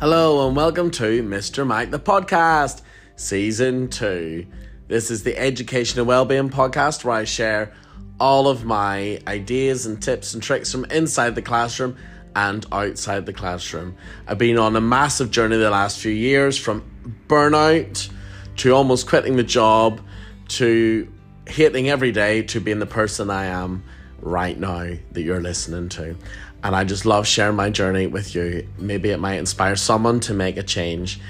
Hello and welcome to Mr. Mac the podcast, season 2. This is the education and well-being podcast where I share all of my ideas and tips and tricks from inside the classroom and outside the classroom. I've been on a massive journey the last few years from burnout to almost quitting the job to hating every day to being the person I am right now that you're listening to and I just love sharing my journey with you. Maybe it might inspire someone to make a change.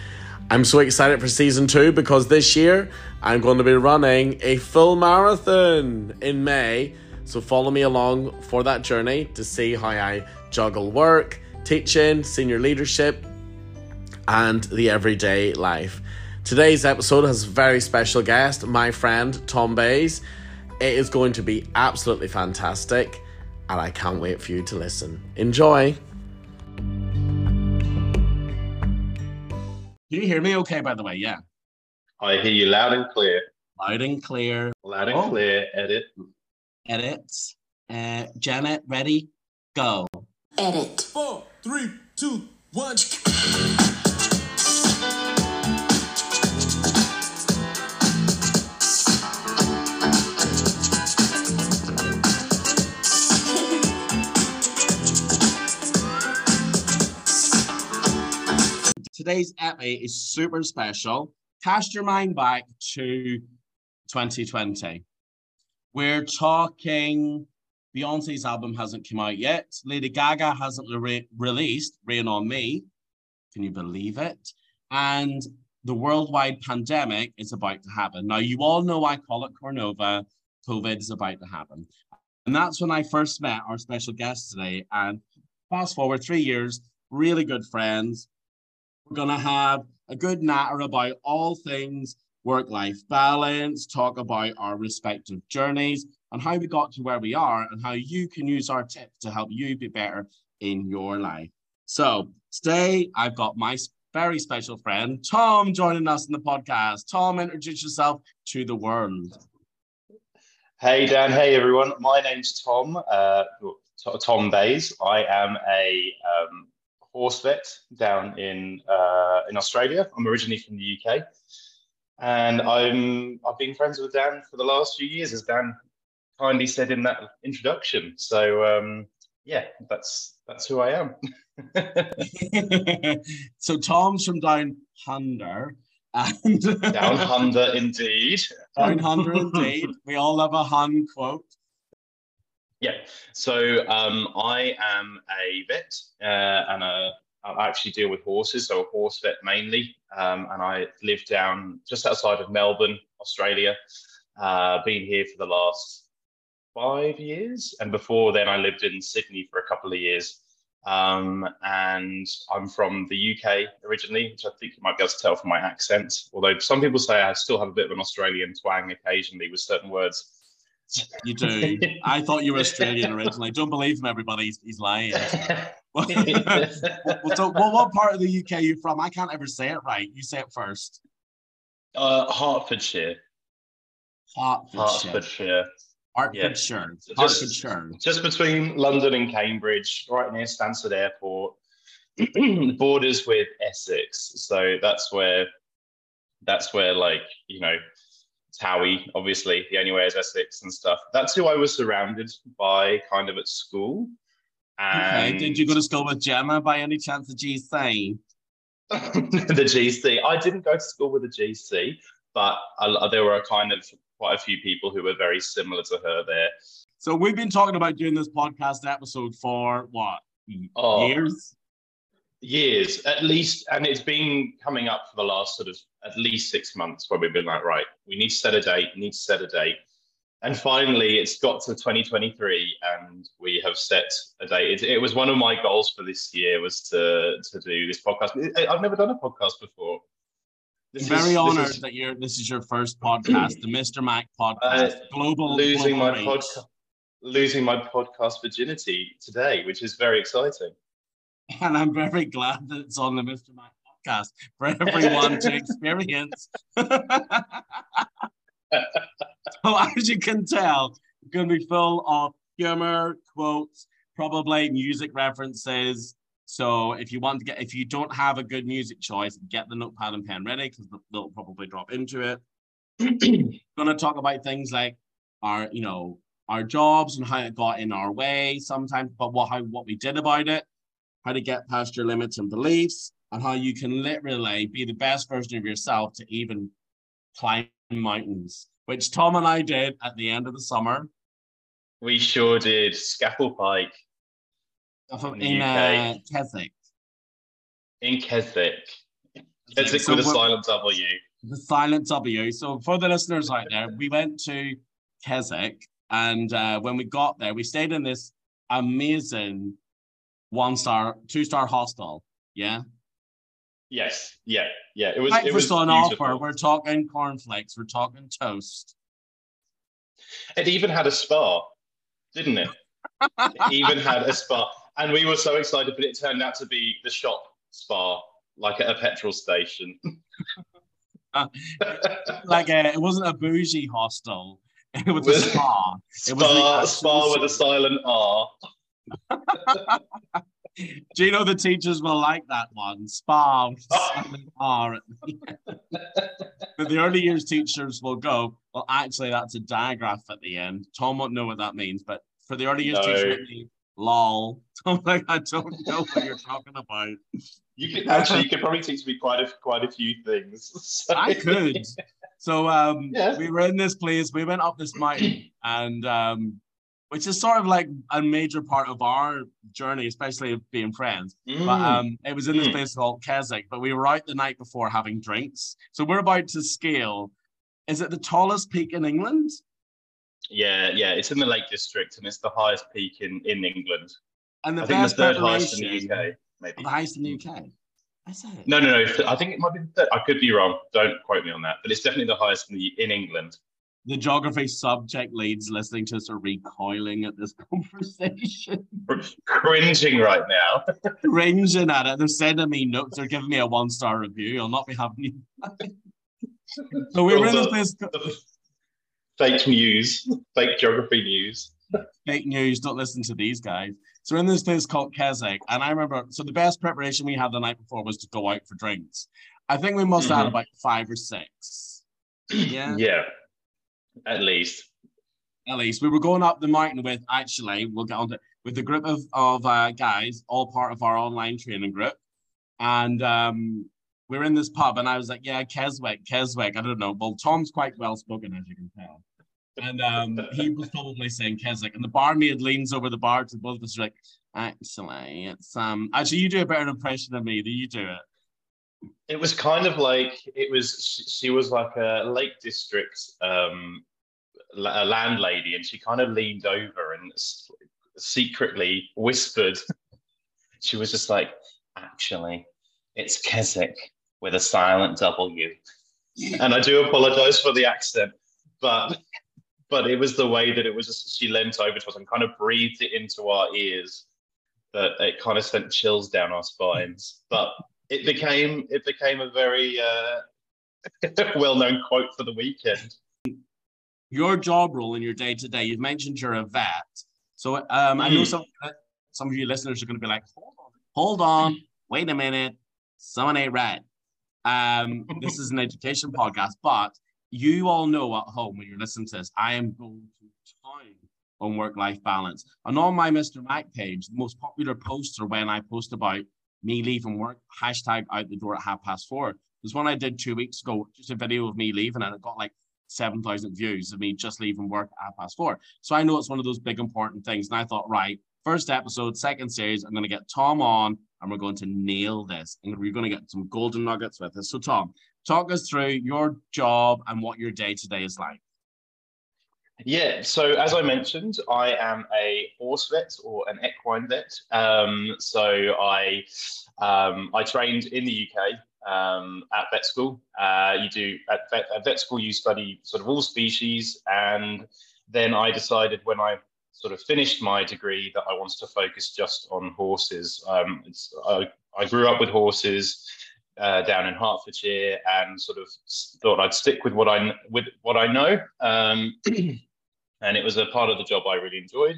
I'm so excited for season two because this year I'm going to be running a full marathon in May. So follow me along for that journey to see how I juggle work, teaching, senior leadership, and the everyday life. Today's episode has a very special guest, my friend Tom Bays. It is going to be absolutely fantastic and I can't wait for you to listen. Enjoy! Can you hear me okay, by the way? Yeah. I hear you loud and clear. Loud and clear. Loud and oh. clear. Edit. Edit. Uh, Janet, ready? Go. Edit. Four, three, two, one. Today's epi is super special. Cast your mind back to 2020. We're talking Beyonce's album hasn't come out yet. Lady Gaga hasn't re- released Rain on Me. Can you believe it? And the worldwide pandemic is about to happen. Now, you all know I call it Cornova. COVID is about to happen. And that's when I first met our special guest today. And fast forward three years, really good friends. We're going to have a good natter about all things work life balance, talk about our respective journeys and how we got to where we are and how you can use our tips to help you be better in your life. So, today I've got my very special friend Tom joining us in the podcast. Tom, introduce yourself to the world. Hey, Dan. Hey, everyone. My name's Tom, uh, Tom Bays. I am a um, horse vet down in uh, in Australia. I'm originally from the UK, and I'm I've been friends with Dan for the last few years, as Dan kindly said in that introduction. So um, yeah, that's that's who I am. so Tom's from down under. And down under indeed. Down under indeed. We all love a Hun quote. Yeah. So um, I am a vet uh, and a, I actually deal with horses, so a horse vet mainly. Um, and I live down just outside of Melbourne, Australia. Uh, been here for the last five years. And before then, I lived in Sydney for a couple of years. Um, and I'm from the UK originally, which I think you might be able to tell from my accent. Although some people say I still have a bit of an Australian twang occasionally with certain words. You do. I thought you were Australian originally. Don't believe him, everybody. He's, he's lying. well, so, well, what part of the UK are you from? I can't ever say it right. You say it first. Uh, Hertfordshire. Hertfordshire. Hertfordshire. Hertfordshire. Yeah. Hertfordshire. Just, just between London and Cambridge, right near Stansted Airport. borders with Essex. So that's where that's where like, you know, Towie, obviously, the only way is Essex and stuff. That's who I was surrounded by kind of at school. And okay. Did you go to school with Gemma by any chance, the GC? the GC. I didn't go to school with the GC, but I, there were a kind of quite a few people who were very similar to her there. So we've been talking about doing this podcast episode for what oh, years? Years at least and it's been coming up for the last sort of at least six months where we've been like right we need to set a date need to set a date. And finally it's got to 2023 and we have set a date. It, it was one of my goals for this year was to to do this podcast. I've never done a podcast before. This very is, honored is, that you're this is your first podcast the mr mac podcast uh, global losing global my podcast losing my podcast virginity today which is very exciting and I'm very glad that it's on the Mr. Mac podcast for everyone to experience. so as you can tell, it's going to be full of humor, quotes, probably music references, So if you want to get, if you don't have a good music choice, get the notepad and pen ready because they'll probably drop into it. Going to talk about things like our, you know, our jobs and how it got in our way sometimes, but what how what we did about it, how to get past your limits and beliefs, and how you can literally be the best version of yourself to even climb mountains, which Tom and I did at the end of the summer. We sure did. Scafell Pike. In, in uh, Keswick. In Keswick. Keswick so with a silent W. The silent W. So for the listeners out there, we went to Keswick and uh, when we got there, we stayed in this amazing one star, two star hostel. Yeah. Yes. Yeah. Yeah. It was. Breakfast it was on offer. We're talking cornflakes. We're talking toast. It even had a spa, didn't it? it even had a spa, and we were so excited, but it turned out to be the shop spa, like at a petrol station. uh, like a, it wasn't a bougie hostel. It was a spa. It was a spa with a silent R. Do you know the teachers will like that one? Spa with silent R at the end. but the early years teachers will go, well, actually, that's a digraph at the end. Tom won't know what that means, but for the early years no. teacher, lol. I'm like, I don't know what you're talking about. You could actually, you could probably teach me quite a quite a few things. So. I could. So um, yeah. we were in this place. We went up this mountain, and um, which is sort of like a major part of our journey, especially being friends. Mm. But um, it was in this mm. place called Keswick. But we were out the night before having drinks. So we're about to scale. Is it the tallest peak in England? Yeah, yeah. It's in the Lake District, and it's the highest peak in in England. And the I think the third highest in the UK, maybe. The highest in the UK. I say. No, no, no. I think it might be. The, I could be wrong. Don't quote me on that. But it's definitely the highest in, the, in England. The geography subject leads listening to us are recoiling at this conversation. Cringing right now. Cringing at it. They're sending me notes. They're giving me a one star review. I'll not be having you. so we were in this place. Fake news, fake geography news. Fake news. Don't listen to these guys. So we're in this place called Keswick, and I remember. So the best preparation we had the night before was to go out for drinks. I think we must mm-hmm. have had about five or six. Yeah. Yeah. At least. At least we were going up the mountain with actually we'll get on to with a group of of uh, guys, all part of our online training group, and um, we are in this pub, and I was like, "Yeah, Keswick, Keswick." I don't know. Well, Tom's quite well spoken, as you can tell and um, he was probably saying Keswick, and the barmaid leans over the bar to both of us, like, actually, it's um, actually, you do a better impression of me. Do you do it? It was kind of like it was. She was like a Lake District um, a landlady, and she kind of leaned over and secretly whispered. she was just like, actually, it's Keswick with a silent W. And I do apologize for the accent, but but it was the way that it was just she leant over to us and kind of breathed it into our ears that it kind of sent chills down our spines. But it became it became a very uh, well-known quote for the weekend. Your job role in your day to day, you've mentioned you're a vet. So um, mm. I know hmm. some some of you listeners are going to be like, hold on, hold on, wait a minute, someone ain't right. Um, this is an education podcast, but you all know at home when you're listening to this, I am going to town on work-life balance. And on my Mr. Mac page, the most popular posts are when I post about me leaving work, hashtag out the door at half past four. There's one I did two weeks ago, just a video of me leaving, and it got like 7,000 views of me just leaving work at half past four. So I know it's one of those big important things. And I thought, right, first episode, second series, I'm going to get Tom on and we're going to nail this. And we're going to get some golden nuggets with us. So, Tom, talk us through your job and what your day to day is like. Yeah, so as I mentioned, I am a horse vet or an equine vet. Um, so I um, I trained in the UK um, at vet school. Uh, you do at vet, at vet school you study sort of all species, and then I decided when I sort of finished my degree that I wanted to focus just on horses. Um, I, I grew up with horses uh, down in Hertfordshire and sort of thought I'd stick with what I with what I know. Um, and it was a part of the job I really enjoyed.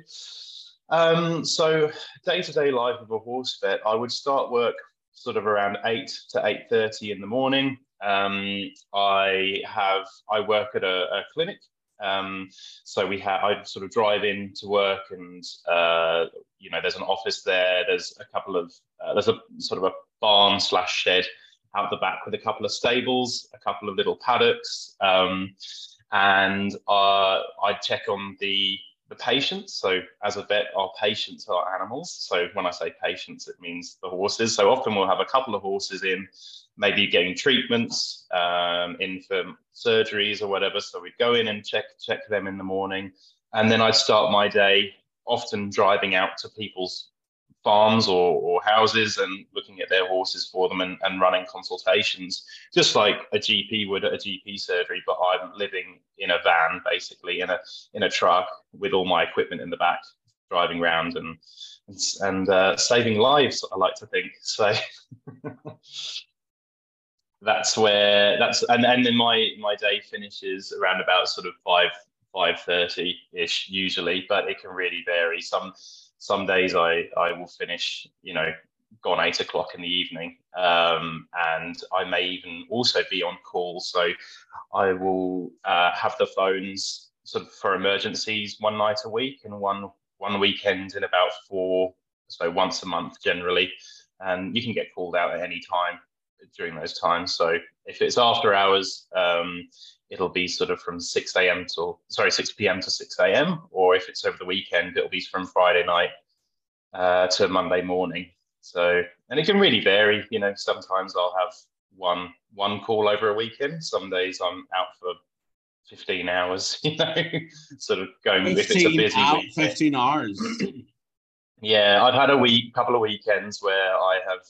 Um, so day to day life of a horse vet, I would start work sort of around eight to eight thirty in the morning. Um, I have I work at a, a clinic, um, so we have I sort of drive in to work, and uh, you know there's an office there. There's a couple of uh, there's a sort of a barn slash shed out the back with a couple of stables, a couple of little paddocks, um, and uh, I check on the the patients. So as a vet, our patients are animals. So when I say patients, it means the horses. So often we'll have a couple of horses in, maybe getting treatments, um, in for surgeries or whatever. So we'd go in and check check them in the morning, and then I'd start my day often driving out to people's farms or, or houses and looking at their horses for them and, and running consultations, just like a GP would at a GP surgery. But I'm living in a van, basically in a in a truck with all my equipment in the back, driving around and and uh, saving lives. I like to think so. that's where that's and, and then my my day finishes around about sort of five five thirty ish usually, but it can really vary. Some some days I, I will finish, you know, gone eight o'clock in the evening. Um, and I may even also be on call. So I will uh, have the phones sort of for emergencies one night a week and one one weekend in about four, so once a month generally. And you can get called out at any time during those times. So if it's after hours, um, it'll be sort of from 6 a.m. to sorry 6 p.m. to 6 a.m. Or if it's over the weekend, it'll be from Friday night uh, to Monday morning. So and it can really vary. You know, sometimes I'll have one one call over a weekend. Some days I'm out for 15 hours. You know, sort of going if it's a busy out, week. 15 hours. Yeah, I've had a week, couple of weekends where I have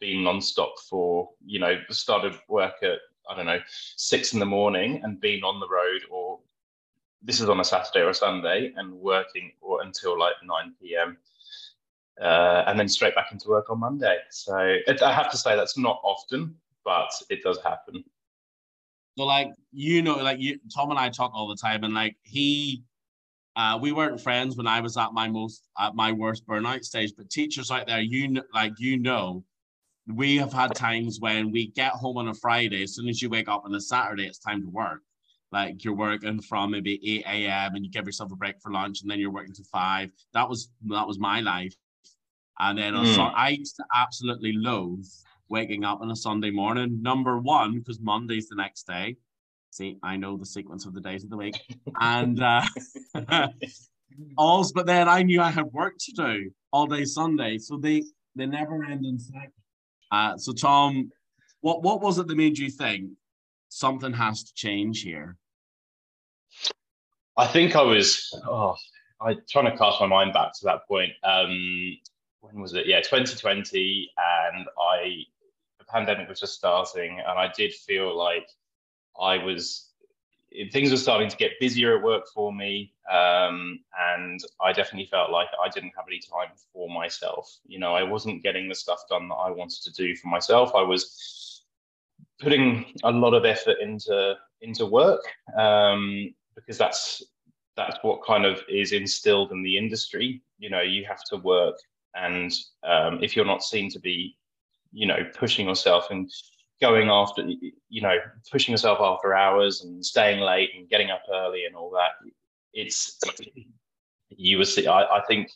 been non-stop for you know started work at I don't know six in the morning and been on the road or this is on a Saturday or a Sunday and working or until like nine p.m. Uh, and then straight back into work on Monday. So it, I have to say that's not often, but it does happen. So like you know, like you Tom and I talk all the time, and like he uh, we weren't friends when I was at my most at my worst burnout stage. But teachers out there, you know, like you know, we have had times when we get home on a Friday, as soon as you wake up on a Saturday, it's time to work. Like you're working from maybe 8 a.m. and you give yourself a break for lunch and then you're working to five. That was that was my life. And then mm. on, I used to absolutely loathe waking up on a Sunday morning. Number one, because Monday's the next day. See, I know the sequence of the days of the week. and uh also, but then I knew I had work to do all day Sunday. So they they never end in cycle. Uh, so, Tom, what what was it that made you think something has to change here? I think I was oh, I trying to cast my mind back to that point. Um, when was it? Yeah, 2020, and I the pandemic was just starting, and I did feel like I was things were starting to get busier at work for me um, and i definitely felt like i didn't have any time for myself. You know i wasn't getting the stuff done that i wanted to do for myself. I was putting a lot of effort into into work um, because that's that's what kind of is instilled in the industry. You know you have to work and um, if you're not seen to be you know pushing yourself and going after you know pushing yourself after hours and staying late and getting up early and all that it's you will see I, I think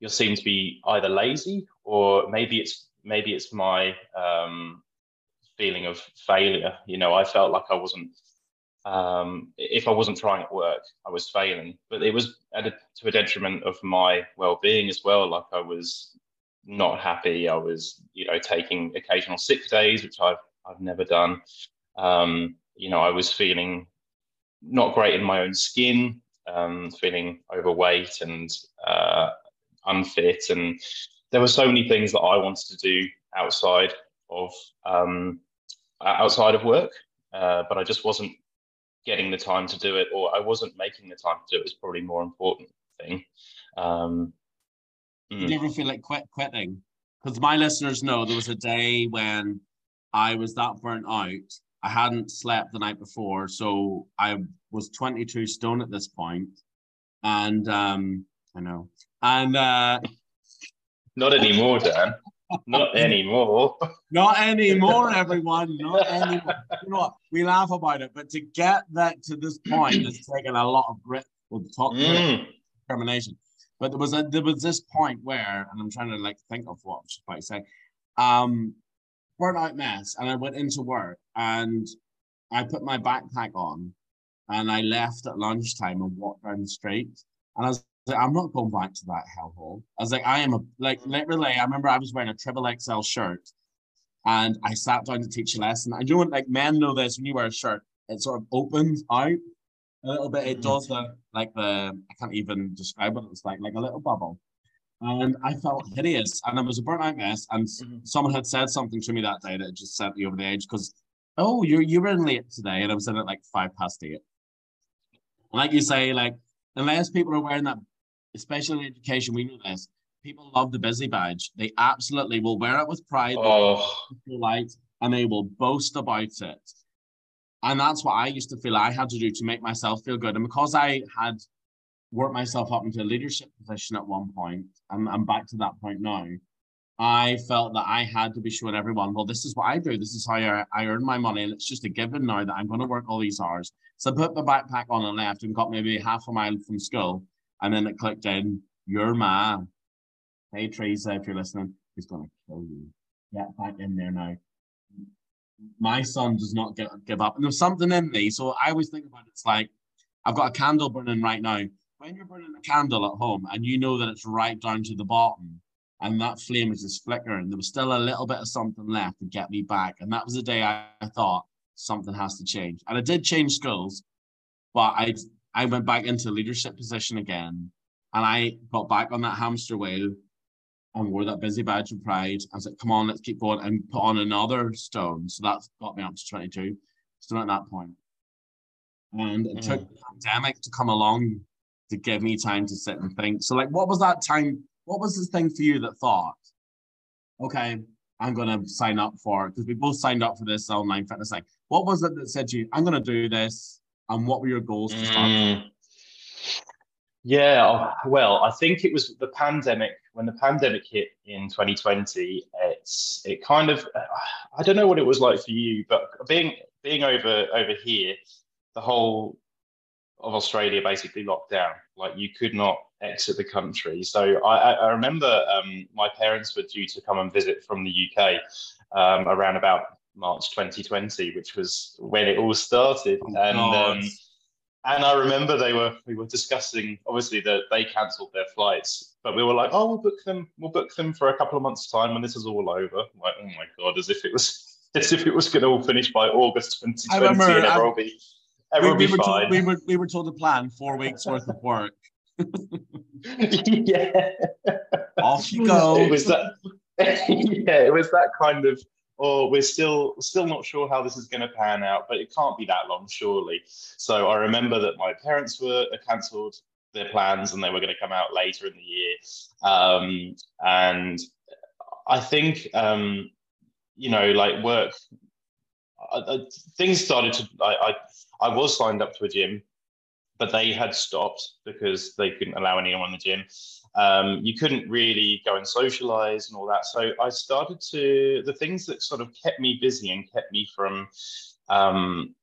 you'll seem to be either lazy or maybe it's maybe it's my um, feeling of failure. You know i felt like i wasn't um, if i wasn't trying at work i was failing but it was a, to a detriment of my well-being as well. Like i was not happy. I was you know taking occasional sick days which i've I've never done. Um, you know, I was feeling not great in my own skin, um, feeling overweight and uh, unfit, and there were so many things that I wanted to do outside of um, outside of work, uh, but I just wasn't getting the time to do it, or I wasn't making the time to do it. Was probably more important thing. Um, mm. You ever feel like quit quitting? Because my listeners know there was a day when I was that burnt out. I hadn't slept the night before, so I was 22 stone at this point, and um, I know. And uh, Not anymore, Dan. Not anymore. not anymore, everyone. Not anymore. You know what? We laugh about it, but to get that to this point has taken a lot of grit. We'll talk Mm. determination. But there was a there was this point where, and I'm trying to like think of what I was about to say. Um, burnout mess, and I went into work and I put my backpack on, and I left at lunchtime and walked down the street, and I was like, I'm not going back to that hellhole. I was like, I am a like literally. I remember I was wearing a triple XL shirt, and I sat down to teach a lesson. And you know what? Like men know this when you wear a shirt, it sort of opens out a little bit. It Mhm. does the like the I can't even describe what it was like, like a little bubble. And I felt hideous, and it was a burnt out mess. And Mhm. someone had said something to me that day that just sent me over the edge because, oh, you're you were in late today, and I was in at like five past eight. Like you say, like unless people are wearing that, especially in education, we know this. People love the busy badge. They absolutely will wear it with pride. Oh, light and they will boast about it. And that's what I used to feel I had to do to make myself feel good. And because I had worked myself up into a leadership position at one point, and I'm back to that point now, I felt that I had to be showing everyone, well, this is what I do. This is how I, I earn my money. And it's just a given now that I'm going to work all these hours. So I put the backpack on and left and got maybe half a mile from school. And then it clicked in, your ma. Hey, Teresa, if you're listening, he's going to kill you. Get back in there now my son does not give up. And there's something in me. So I always think about it, it's like I've got a candle burning right now. When you're burning a candle at home and you know that it's right down to the bottom and that flame is just flickering, there was still a little bit of something left to get me back. And that was the day I, thought something has to change. And I did change schools, but I I went back into a leadership position again. And I got back on that hamster wheel and wore that busy badge of pride. I was like, come on, let's keep going and put on another stone. So that's got me up to 22. Still at that point. And it mm. took the pandemic to come along to give me time to sit and think. So, like, what was that time? What was this thing for you that thought, okay, I'm going to sign up for it? Because we both signed up for this online fitness thing. What was it that said to you, I'm going to do this? And what were your goals to start? Mm. Yeah, oh, well, I think it was the pandemic. When the pandemic hit in 2020, it's it kind of I don't know what it was like for you, but being being over over here, the whole of Australia basically locked down. Like you could not exit the country. So I, I, remember um, my parents were due to come and visit from the UK um, around about March 2020, which was when it all started. Oh, and um, and I remember they were we were discussing obviously that they cancelled their flights, but we were like, oh, we'll book them, we'll book them for a couple of months' time when this is all over. Like, oh my god, as if it was as if it was going to all finish by August 2020 remember- and everyone will be we, we were told, we, were, we were told to plan four weeks worth of work. yeah. Off you go. It was that. yeah, it was that kind of. Oh, we're still still not sure how this is going to pan out, but it can't be that long, surely. So I remember that my parents were uh, cancelled their plans, and they were going to come out later in the year. Um, and I think, um, you know, like work, I, I, things started to. I, I I was signed up to a gym, but they had stopped because they couldn't allow anyone in the gym um, you couldn't really go and socialize and all that. So I started to the things that sort of kept me busy and kept me from um,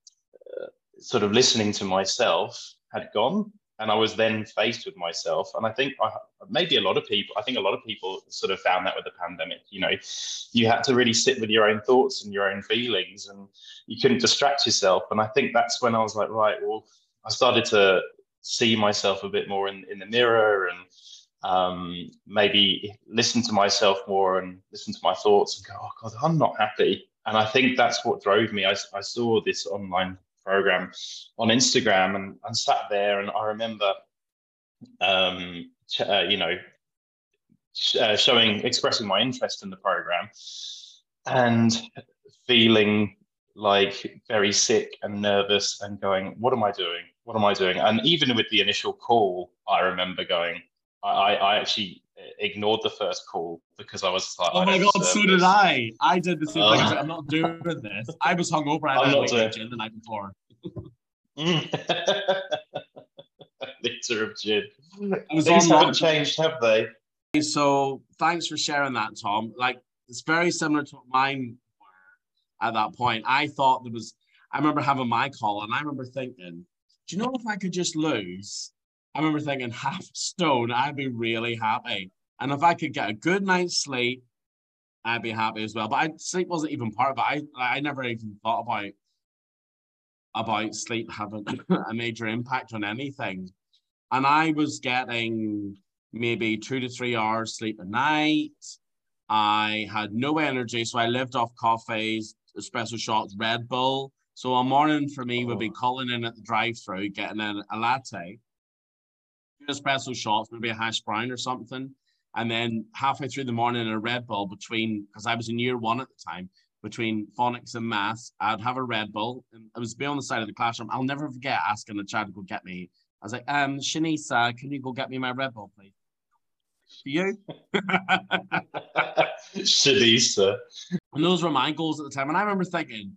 uh, sort of listening to myself had gone. And I was then faced with myself. And I think I, maybe a lot of people, I think a lot of people sort of found that with the pandemic. You know, you had to really sit with your own thoughts and your own feelings, and you couldn't distract yourself. And I think that's when I was like, right, well, I started to see myself a bit more in, in the mirror and um, maybe listen to myself more and listen to my thoughts and go, oh God, I'm not happy. And I think that's what drove me. I, I saw this online program on Instagram and, and sat there and I remember, um, uh, you know, sh- uh, showing, expressing my interest in the program and feeling like very sick and nervous and going, what am I doing? What am I doing? And even with the initial call, I remember going, I, I actually ignored the first call because I was like, Oh my god, so did. I. I did the same thing. Uh. like, I'm not doing this. I was hungover. I had a doing- gin the night before. Liter of gin. I was Things haven't changed, have they? So thanks for sharing that, Tom. Like it's very similar to what mine were at that point. I thought there was. I remember having my call, and I remember thinking, "Do you know if I could just lose?" I remember thinking, half stone, I'd be really happy. And if I could get a good night's sleep, I'd be happy as well. But I, sleep wasn't even part of it. I I never even thought about about sleep having a major impact on anything. And I was getting maybe two to three hours sleep a night. I had no energy, so I lived off coffees, espresso shots, Red Bull. So a morning for me would be oh. calling in at the drive-through, getting in a latte, espresso shots, maybe a hash brown or something, and then halfway through the morning a Red Bull between because I was in year one at the time between phonics and maths. I'd have a Red Bull, and I was be on the side of the classroom. I'll never forget asking the child to go get me. I was like, um, Shanisa, can you go get me my Red Bull, please? For you. Shanisa. And those were my goals at the time. And I remember thinking,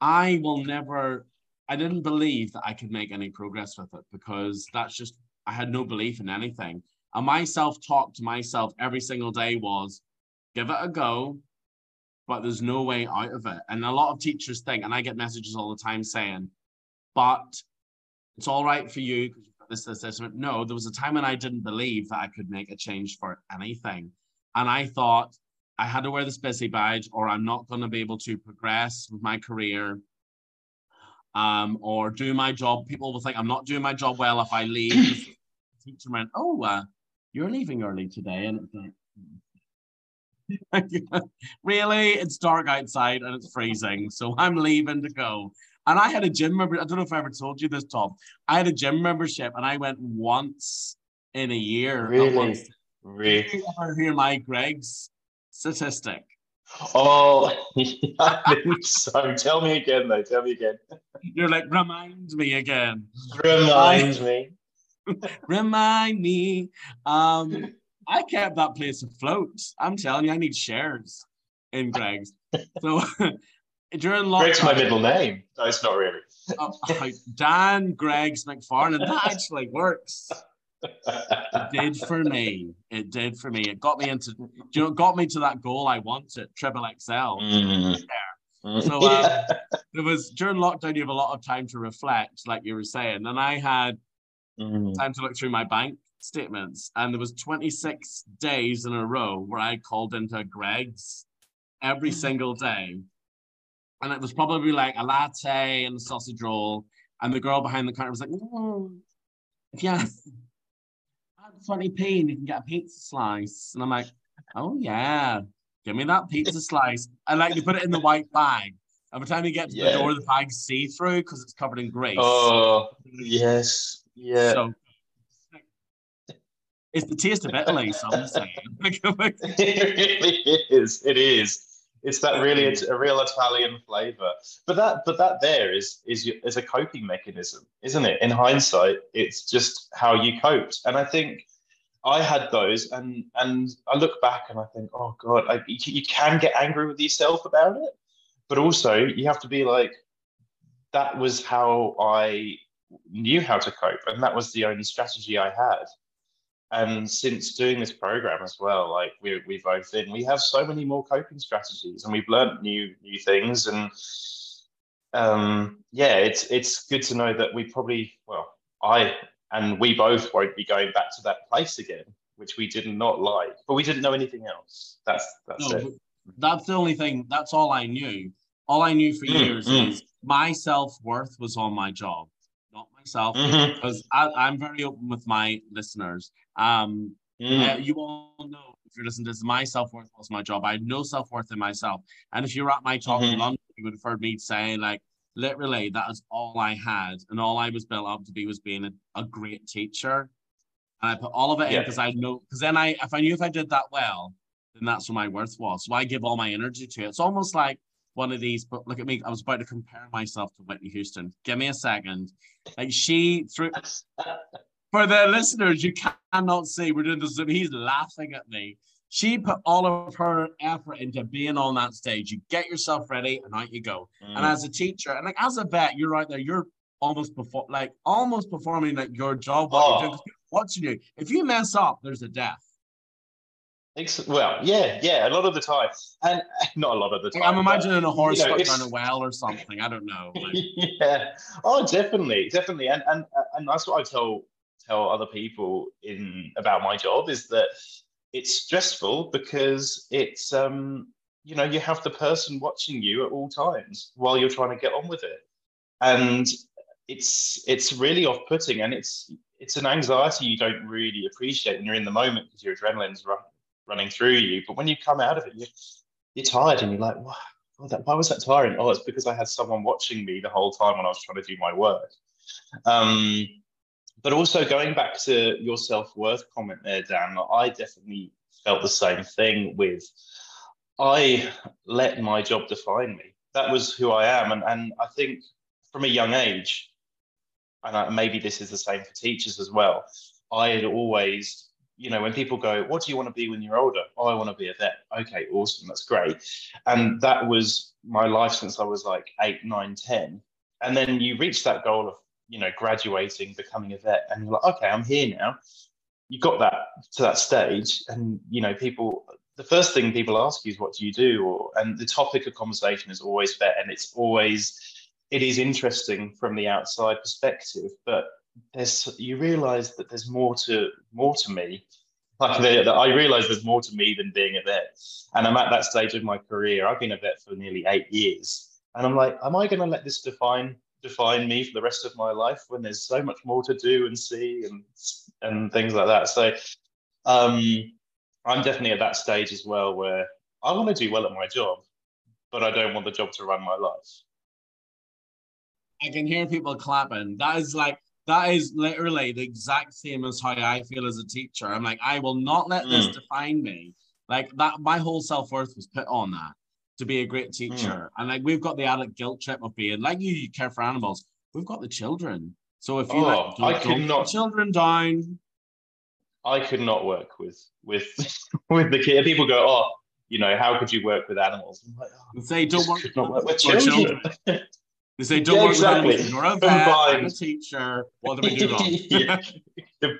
I will never, I didn't believe that I could make any progress with it because that's just, I had no belief in anything. And my self talk to myself every single day was, give it a go, but there's no way out of it. And a lot of teachers think, and I get messages all the time saying, but it's all right for you because you've got this, this, this. No, there was a time when I didn't believe that I could make a change for anything. And I thought, I had to wear this busy badge, or I'm not going to be able to progress with my career um, or do my job. People will think I'm not doing my job well if I leave. the teacher went, Oh, uh, you're leaving early today. And it's like, really? It's dark outside and it's freezing. So I'm leaving to go. And I had a gym member. I don't know if I ever told you this, Tom. I had a gym membership and I went once in a year. Really? Really? you ever hear my Greggs statistic? Oh, I think so. Tell me again, though. Tell me again. You're like, remind me again. Remind me. Remind me. Um, I kept that place afloat. I'm telling you, I need shares in Greggs. So during lockdown, Greg's my middle name. No, it's not really. uh, Dan Greggs McFarlane. That actually works. It did for me. It did for me. It got me into, you know, got me to that goal I wanted, triple XL. Mm. So, um, There was during lockdown, you have a lot of time to reflect, like you were saying, and I had Mm. time to look through my bank statements, and there was 26 days in a row where I called into Greggs every single day, and it was probably like a latte and a sausage roll, and the girl behind the counter was like, mm, "If you have 20p, and you can get a pizza slice," and I'm like, "Oh yeah, give me that pizza slice," and like you put it in the white bag. Every time you get to the Yeah. door, the bag's see through because it's covered in grease. Oh, yes. Yeah. So it's the taste of Italy, some say. it really is. It is. It's that really it's a real Italian flavor. But that but that there is is is a coping mechanism, isn't it? In hindsight, it's just how you coped. And I think I had those, and and I look back and I think, oh god, I, you, you can get angry with yourself about it, but also you have to be like, that was how I knew how to cope, and that was the only strategy I had. And since doing this program as well, like we we both in, we have so many more coping strategies, and we've learned new new things. And um, yeah, it's it's good to know that we probably, well, I and we both won't be going back to that place again, which we did not like, but we didn't know anything else. That's that's No, it. that's the only thing. That's all I knew. All I knew for Mm, years mm. is my self worth was on my job, not myself. Mhm, Because I'm very open with my listeners. Um, mm. Uh, you all know if you're listening to this, my self worth was my job. I had no self worth in myself. And if you were at my talk in Mhm. London, you would have heard me say, like, literally, that is all I had. And all I was built up to be was being a, a great teacher. And I put all of it in because I know, because then I, if I knew if I did that well, then that's what my worth was. So I give all my energy to it. It's almost like one of these, but look at me. I was about to compare myself to Whitney Houston. Give me a second. Like she through for the listeners, you cannot see we're doing this. He's laughing at me. She put all of her effort into being on that stage. You get yourself ready, and out you go. And Mm. as a teacher, and like as a vet, you're out there. You're almost before, like almost performing like your job. What you're doing. watching you. If you mess up, there's a death. Well, yeah, yeah, a lot of the time, and not a lot of the time. I'm but, imagining a horse you know, stuck down a well or something. I don't know. Like, yeah. Oh, definitely, definitely, and and and that's what I tell tell other people in about my job is that it's stressful because it's um you know you have the person watching you at all times while you're trying to get on with it, and it's it's really off putting, and it's it's an anxiety you don't really appreciate when you're in the moment because your adrenaline's running through you, but when you come out of it, you you're tired and you're like, wow. That, why was that tiring? Oh, it's because I had someone watching me the whole time when I was trying to do my work. Um, but also going back to your self worth comment there, Dan, I definitely felt the same thing with I let my job define me. That was who I am. And, and I think from a young age, and maybe this is the same for teachers as well, I had always, you know, when people go, What do you want to be when you're older? Oh, I want to be a vet. Okay, awesome. That's great. And that was my life since I was like eight, nine, ten. And then you reach that goal of, you know, graduating, becoming a vet, and you're like, okay, I'm here now. You got that to that stage, and you know, people. The first thing people ask you is, "What do you do?" Or, and the topic of conversation is always vet, and it's always, it is interesting from the outside perspective, but there's you realise that there's more to more to me. Like that I realise there's more to me than being a vet, and I'm at that stage of my career. I've been a vet for nearly eight years, and I'm like, am I going to let this define define me for the rest of my life when there's so much more to do and see and and things like that? So, um, I'm definitely at that stage as well where I want to do well at my job, but I don't want the job to run my life. I can hear people clapping. That is like that is literally the exact same as how I feel as a teacher. I'm like, I will not let this Mm. define me. Like that, my whole self worth was put on that to be a great teacher. And like we've got the added guilt trip of being like you, you care for animals. We've got the children. So if you Oh, like, I don't, could don't not- children down. I could not work with with with the kid. People go, oh, you know, how could you work with animals? I'm like, oh, They say don't work could with for children. They say don't Yeah, work exactly. with. You're a vet, I'm a teacher. What do we do wrong? Yeah.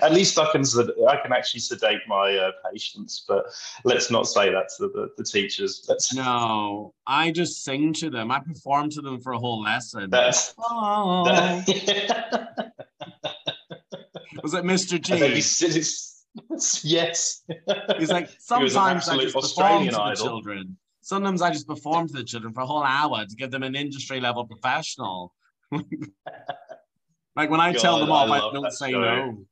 At least I can I can actually sedate my uh, patients, but let's not say that to the, the teachers. No, I just sing to them. I perform to them for a whole lesson. that's. Oh, That, was it Mr. G? yes. He's like, He sometimes I absolute just perform Australian to the idol. children. Sometimes I just perform to the children for a whole hour to give them an industry level professional. like when I tell them off, I I, don't say show. no.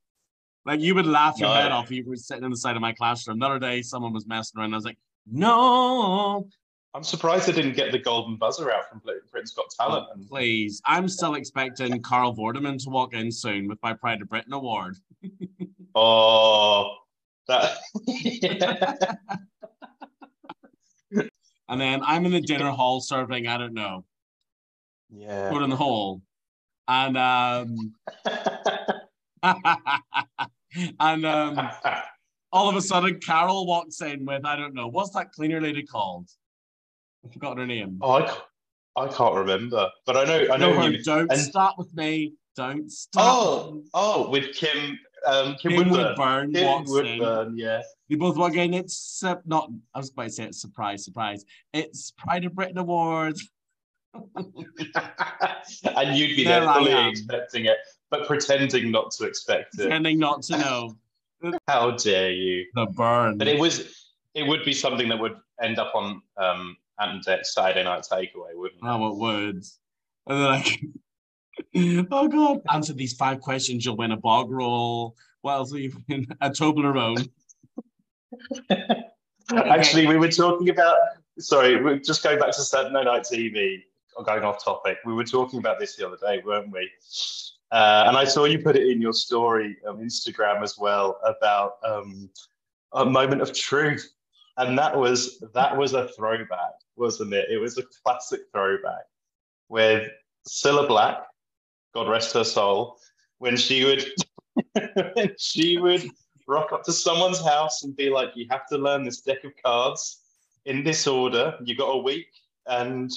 Like you would laugh your No. head off if you were sitting in the side of my classroom. The other day, someone was messing around. I was like, no, I'm surprised they didn't get the golden buzzer out from Britain's Got Talent. And please. I'm still expecting Carol Vorderman to walk in soon with my Pride of Britain award. oh, that. And then I'm in the dinner hall serving, I don't know, yeah. put in the hole. And um and um all of a sudden Carol walks in with I don't know, what's that cleaner lady called? I forgot her name. oh, I, I can't remember, but I know I know no, her, you. don't and- start with me. Don't start. Oh, oh, with Kim, um, Kim, Kim Woodburn. Kim walks in. Woodburn, yeah. They both walk in. It's uh, not. I was about to say it's surprise, surprise. It's Pride of Britain Awards. and you'd be There there fully expecting it, but pretending not to expect it. Pretending not to know How dare you? the burn. But it was, it would be something that would end up on um, Ant Dec's Saturday Night Takeaway, wouldn't it? Oh, it would. And then like, oh god, answer these five questions, you'll win a bog roll. What else you win? A Toblerone. Actually, we were talking about. Sorry, we're just going back to Saturday Night TV. Going off topic, we were talking about this the other day, weren't we? Uh, and I saw you put it in your story on Instagram as well about um, a moment of truth, and that was that was a throwback, wasn't it? It was a classic throwback with Cilla Black, God rest her soul, when she would when she would rock up to someone's house and be like, "You have to learn this deck of cards in this order. You got a week, and,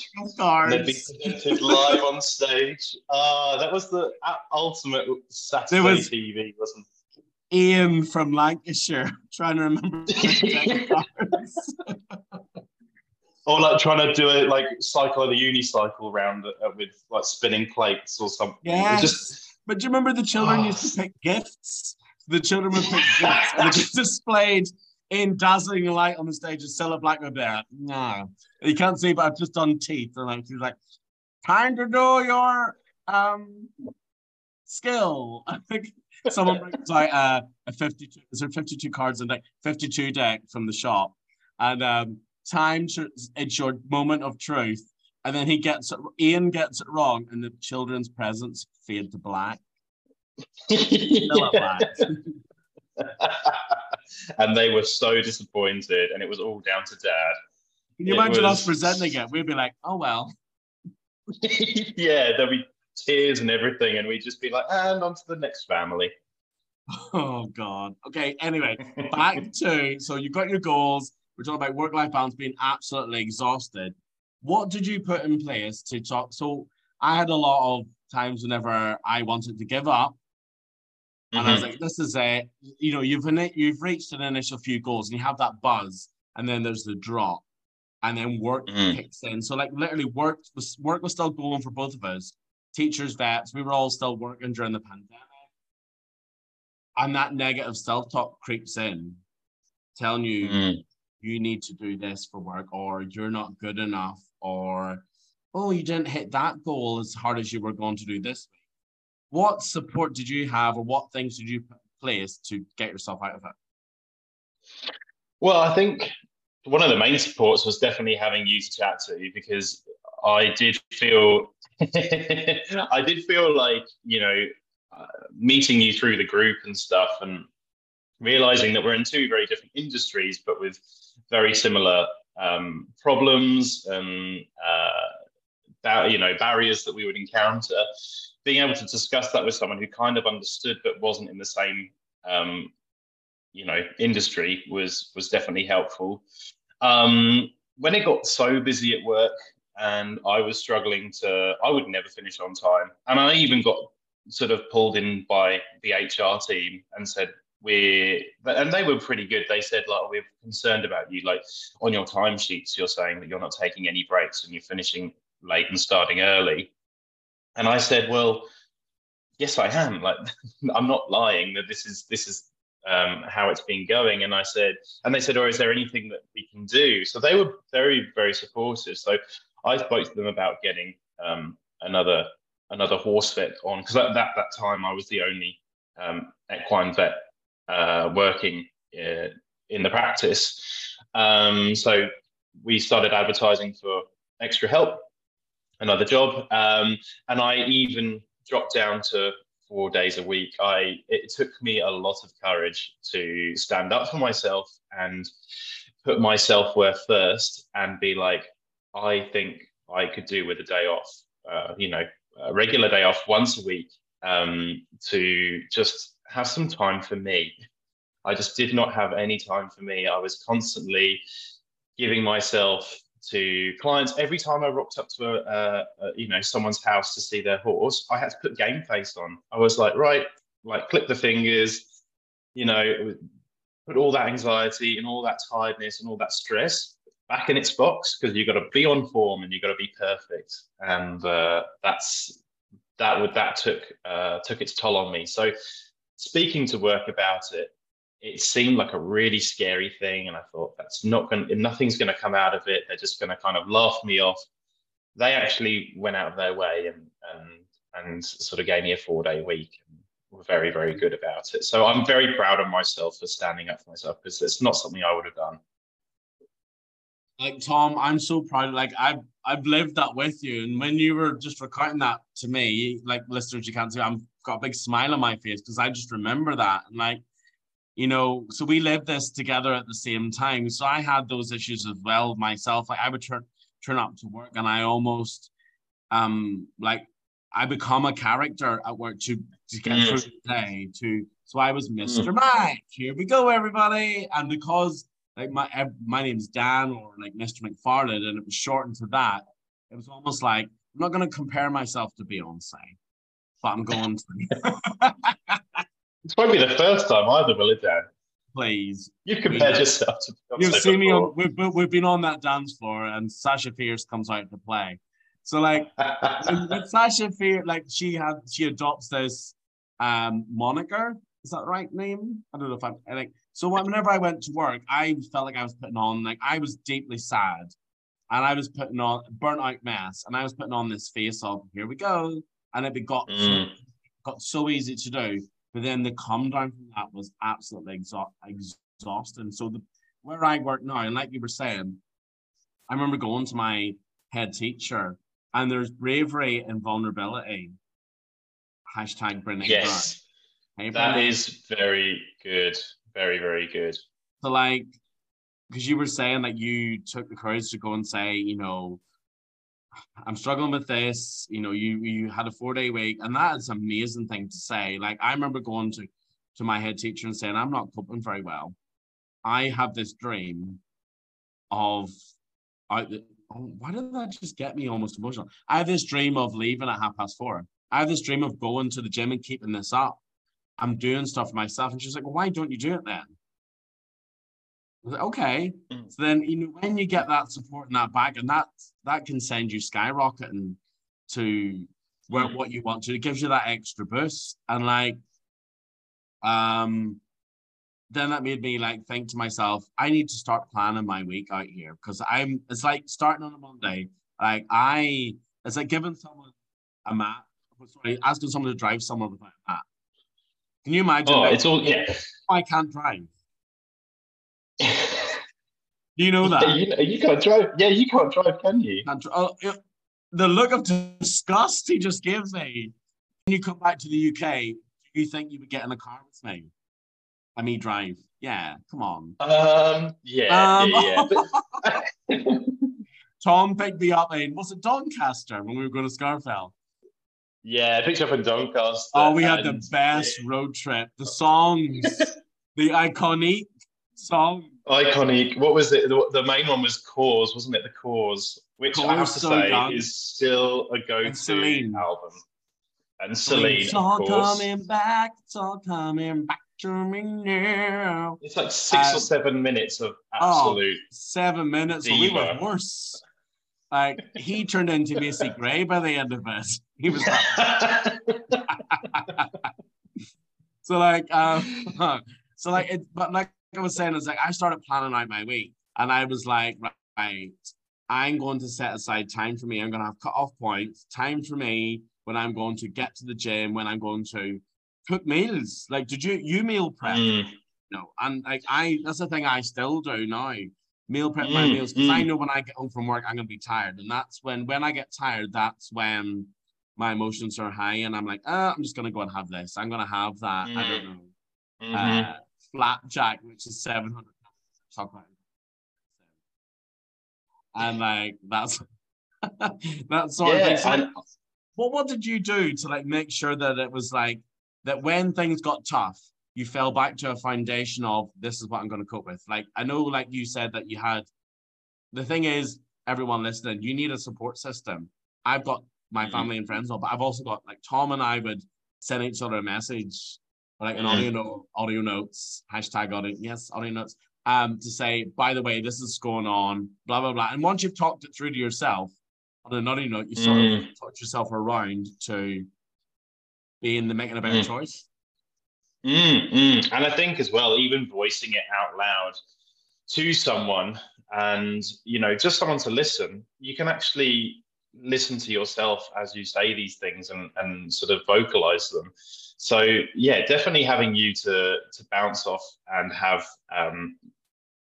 they'd be presented live on stage. Ah, that was the uh, ultimate Saturday was- TV, wasn't it? Ian from Lancashire trying to remember the deck cards. Or like trying to do it like cycle the unicycle round uh, with like spinning plates or something. Yes. Just But do you remember the children used to pick gifts? The children would pick gifts and it was displayed in dazzling light on the stage. of Cilla Black would be like, no, you can't see, but I've just done teeth. And like, she's like, time to do your um skill. I think someone brings out uh, a 52, is there 52 cards in deck? 52 deck from the shop. And um, time to, it's your moment of truth. And then he gets it, Ian gets it wrong, and the children's presents fade to black. Black. and they were so disappointed, and it was all down to dad. Can you It imagine us presenting it? We'd be like, oh well. yeah, there'll be tears and everything, and we'd just be like, and on to the next family. Oh God. Okay. Anyway, back to so you've got your goals. We're talking about work-life balance being absolutely exhausted. What did you put in place to talk? So I had a lot of times whenever I wanted to give up, and I was like, "This is it." You know, you've you've reached an initial few goals, and you have that buzz, and then there's the drop, and then work Mhm. kicks in. So like literally, work was work was still going for both of us. Teachers, vets, we were all still working during the pandemic and that negative self-talk creeps in telling you Mm. You need to do this for work or you're not good enough or oh you didn't hit that goal as hard as you were going to do this week. What support did you have or what things did you place to get yourself out of it? Well, I think one of the main supports was definitely having you to chat to because I did feel I did feel like you know uh, meeting you through the group and stuff and realizing that we're in two very different industries but with very similar um, problems and uh, you know barriers that we would encounter. Being able to discuss that with someone who kind of understood but wasn't in the same um, you know industry was was definitely helpful. Um when it got so busy at work and i was struggling to i would never finish on time. And i even got sort of pulled in by the hr team and said we're and they were pretty good they said like we're concerned about you like on your timesheets you're saying that you're not taking any breaks and you're finishing late and starting early and i said well yes i am like i'm not lying that this is this is um, how it's been going. And I said, and they said, oh, is there anything that we can do? So they were very, very supportive. So I spoke to them about getting um, another another horse vet on because at that, that time I was the only um, equine vet uh, working uh, in the practice. Um, so we started advertising for extra help, another job, um, and I even dropped down to four days a week, I it took me a lot of courage to stand up for myself and put my self worth first and be like, I think I could do with a day off, uh, you know, a regular day off once a week um, to just have some time for me. I just did not have any time for me. I was constantly giving myself to clients every time I rocked up to a, a, you know someone's house to see their horse. I had to put game face on. I was like, right, like clip the fingers, you know, put all that anxiety and all that tiredness and all that stress back in its box because you've got to be on form and you've got to be perfect. And uh, that's that would that took uh, took its toll on me. So speaking to work about it, it seemed like a really scary thing and i thought that's not going to nothing's going to come out of it. They're just going to kind of laugh me off. They actually went out of their way and and and sort of gave me a four day week and were very very good about it. So i'm very proud of myself for standing up for myself because it's not something i would have done. Like tom i'm so proud like i've i've lived that with you and when you were just recounting that to me like listeners you can't see i've got a big smile on my face because i just remember that and like you know, so we lived this together at the same time. So I had those issues as well myself. Like I would turn turn up to work and I almost um like I become a character at work to to get Mm. through the day to so I was Mr. Mac. Here we go, everybody. And because like my my name's Dan or like Mr. McFarland, and it was shortened to that. It was almost like I'm not going to compare myself to Beyonce, but I'm going to. It's probably the first time either, will it, Dan? Please, You've compared yourself to you've seen me on. We've been- we've been on that dance floor, and Sasha Fierce comes out to play. So like when Sasha Fierce, like she had, she adopts this um moniker. Is that the right name? I don't know if I'm I like. So whenever I went to work, I felt like I was putting on like I was deeply sad, and I was putting on burnt out mess, and I was putting on this face of here we go, and it got Mm. got so easy to do. But then the come down from that was absolutely exha- exhausting. So the where I work now, and like you were saying, I remember going to my head teacher, and there's bravery and vulnerability. Hashtag Brene yes. Hey, that Brene. is very good. Very, very good. So like, because you were saying that you took the courage to go and say, you know, I'm struggling with this. You know, you you had a four day week, and that is an amazing thing to say. Like I remember going to to my head teacher and saying, I'm not coping very well. I have this dream of the, oh, why did that just get me almost emotional? I have this dream of leaving at half past four. I have this dream of going to the gym and keeping this up. I'm doing stuff for myself. And she's like, well, why don't you do it then? I was like, okay. Mm. So then, you know, when you get that support and that back, and that that can send you skyrocketing to where Mm. what you want to. It gives you that extra boost. And like, um, then that made me like think to myself, I need to start planning my week out here because I'm. It's like starting on a Monday. Like I, it's like giving someone a map. Sorry, asking someone to drive somewhere without a map. Can you imagine? Oh, it's all yeah. I can't drive. Do you know that? Yeah, you, you can't drive. Yeah, you can't drive, can you? Oh, yeah, the look of disgust he just gives me. When you come back to the UK, do you think you would get in a car with me? Let me drive. Yeah, come on. Um, yeah, Um, yeah, Tom picked me up in, was it Doncaster when we were going to Scafell? yeah, I picked you up in Doncaster. Oh, we had the best road trip. The songs, the iconic song. iconic. What was it? The, the main one was Corrs, wasn't it? The Corrs, which I have Cause, to so say young. is still a go-to album. And Celine, it's of course. coming back. It's all coming back to me now. It's like six Um, or seven minutes of oh, absolute. seven minutes. Well, we were worse. Like he turned into Macy Gray by the end of it. He was like, so like um so like it but like I was saying, it's like I started planning out my week and I was like, right, I'm going to set aside time for me. I'm gonna have cut off points, time for me when I'm going to get to the gym, when I'm going to cook meals. Like did you you meal prep? Mm, No, and like I, that's the thing I still do now. Meal prep my Mm, meals because I mm. know when I get home from work I'm gonna be tired, and that's when when I get tired, that's when my emotions are high, and I'm like, oh, I'm just gonna go and have this. I'm gonna have that. I don't know, mhm. uh, flapjack, which is seven hundred chocolate, and like that's that sort of Yeah, thing. So, like, what what did you do to like make sure that it was like that when things got tough, you fell back to a foundation of this is what I'm going to cope with. Like I know, like you said that you had. The thing is, everyone listening, you need a support system. I've got my Mhm. family and friends, all, but I've also got like Tom and I would send each other a message, like an Mhm. audio note, audio notes, hashtag audio, yes, audio notes, um, to say, by the way, this is going on, blah blah blah. And once you've talked it through to yourself, on an audio note, you sort of touch yourself around to being the making a better Mm. choice. Mm, mm. And I think as well, even voicing it out loud to someone and, you know, just someone to listen, you can actually listen to yourself as you say these things and, and sort of vocalize them. So yeah, definitely having you to, to bounce off and have, um,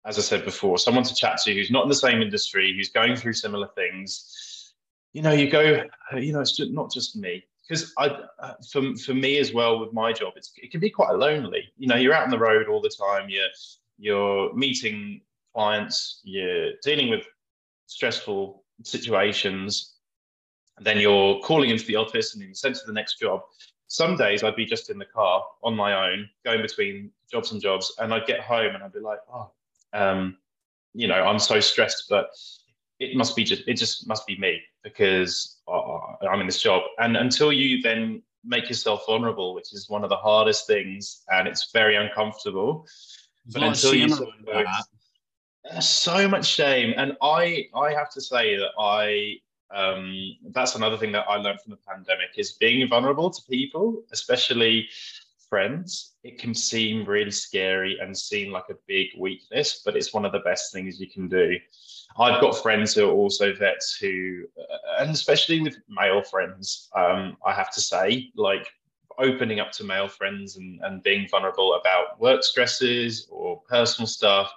as I said before, someone to chat to who's not in the same industry, who's going through similar things. You know, you go, you know, it's just not just me because I, uh, for, for me as well with my job, it's, it can be quite lonely. You know, you're out on the road all the time. You're you're meeting clients. You're dealing with stressful situations. And then you're calling into the office and you're sent to the next job. Some days I'd be just in the car on my own, going between jobs and jobs, and I'd get home and I'd be like, oh, um, you know, I'm so stressed, but it must be just it just must be me because I'm in this job. And until you then make yourself vulnerable, which is one of the hardest things, and it's very uncomfortable. But until you sort of, so much shame, and I I have to say that I um, that's another thing that I learned from the pandemic is being vulnerable to people, especially friends. It can seem really scary and seem like a big weakness, but it's one of the best things you can do. I've got friends who are also vets who, uh, and especially with male friends, um, I have to say, like opening up to male friends and, and being vulnerable about work stresses or personal stuff.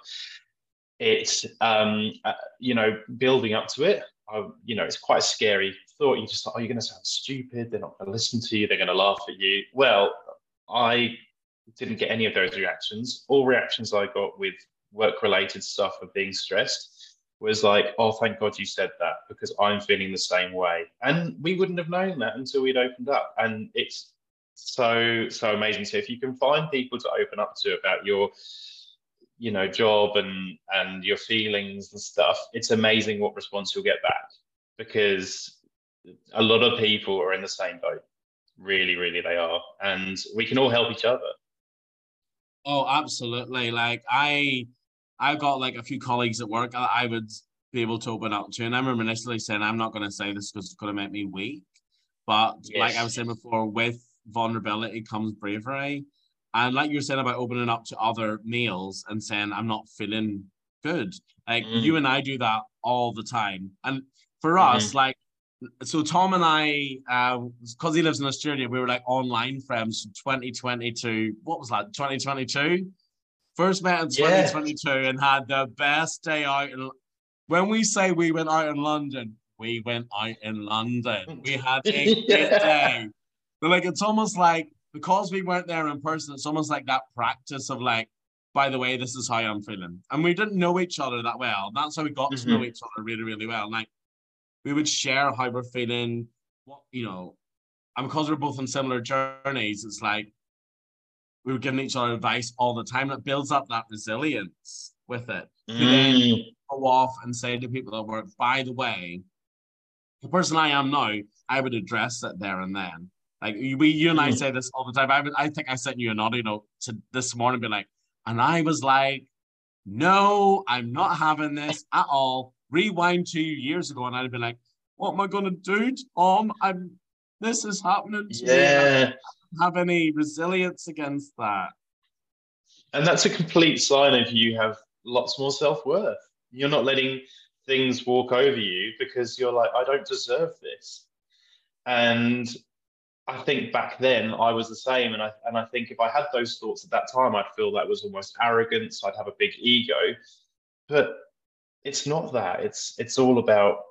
It's, um, uh, you know, building up to it. I, you know, it's quite a scary thought. You just thought, oh, you're going to sound stupid. They're not going to listen to you. They're going to laugh at you. Well, I didn't get any of those reactions. All reactions I got with work related stuff of being stressed was like, oh, thank God you said that because I'm feeling the same way. And we wouldn't have known that until we'd opened up. And it's so, so amazing. So if you can find people to open up to about your, you know, job and and your feelings and stuff, it's amazing what response you'll get back because a lot of people are in the same boat. Really, really, they are. And we can all help each other. Oh, absolutely. Like I I've got like a few colleagues at work I would be able to open up to. And I remember initially saying, I'm not going to say this because it's going to make me weak. But yes. like I was saying before, with vulnerability comes bravery. And like you're saying about opening up to other males and saying, I'm not feeling good. Like mm. you and I do that all the time. And for mm-hmm. us, like, so Tom and I, because uh, he lives in Australia, we were like online friends from 2020 to what was that, 2022? First met in 2022 yeah. and had the best day out. In, when we say we went out in London, we went out in London. We had a great day. But like it's almost like because we weren't there in person, it's almost like that practice of like, by the way, this is how I'm feeling. And we didn't know each other that well. That's how we got mm-hmm. to know mm-hmm. each other really, really well. Like we would share how we're feeling, what you know, and because we're both on similar journeys, it's like we were giving each other advice all the time. It builds up that resilience with it. Mm. then go off and say to people at work, by the way, the person I am now, I would address it there and then. Like we, you and I mm. say this all the time. I I think I sent you an audio note to this morning, be like, and I was like, no, I'm not having this at all. Rewind two years ago, and I'd be like, what am I gonna do, Tom? I'm this is happening to yeah. me have any resilience against that. And that's a complete sign of you have lots more self worth. You're not letting things walk over you because you're like, I don't deserve this. And I think back then I was the same. And I, and I think if I had those thoughts at that time, I'd feel that was almost arrogance. I'd have a big ego. But it's not that. It's, it's all about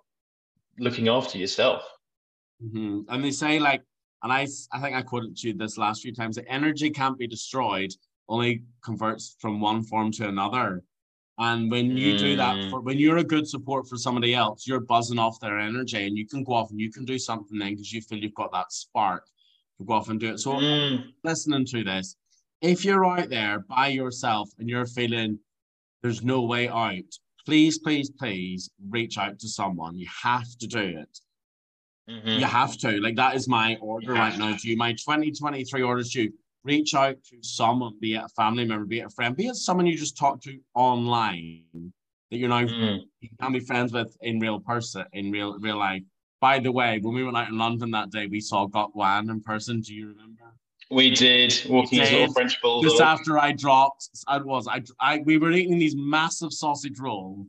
looking after yourself. Mm-hmm. And they say, like, and I, I think I quoted you this last few times, that energy can't be destroyed, only converts from one form to another. And when you mm. do that, mm. for, when you're a good support for somebody else, you're buzzing off their energy and you can go off and you can do something then because you feel you've got that spark to go off and do it. So, mm. listening to this, if you're out there by yourself and you're feeling there's no way out, please, please, please reach out to someone. You have to do it. Mm-hmm. You have to. Like that is my order right now to you. My 2023 orders to you. Reach out to someone, be it a family member, be it a friend, be it someone you just talk to online that you're now mm. you can be friends with in real person, in real real life. By the way, when we went out in London that day, we saw Gok Wan in person. Do you remember? We did walking his little French bulldog. Just after I dropped, I was I, I we were eating these massive sausage rolls,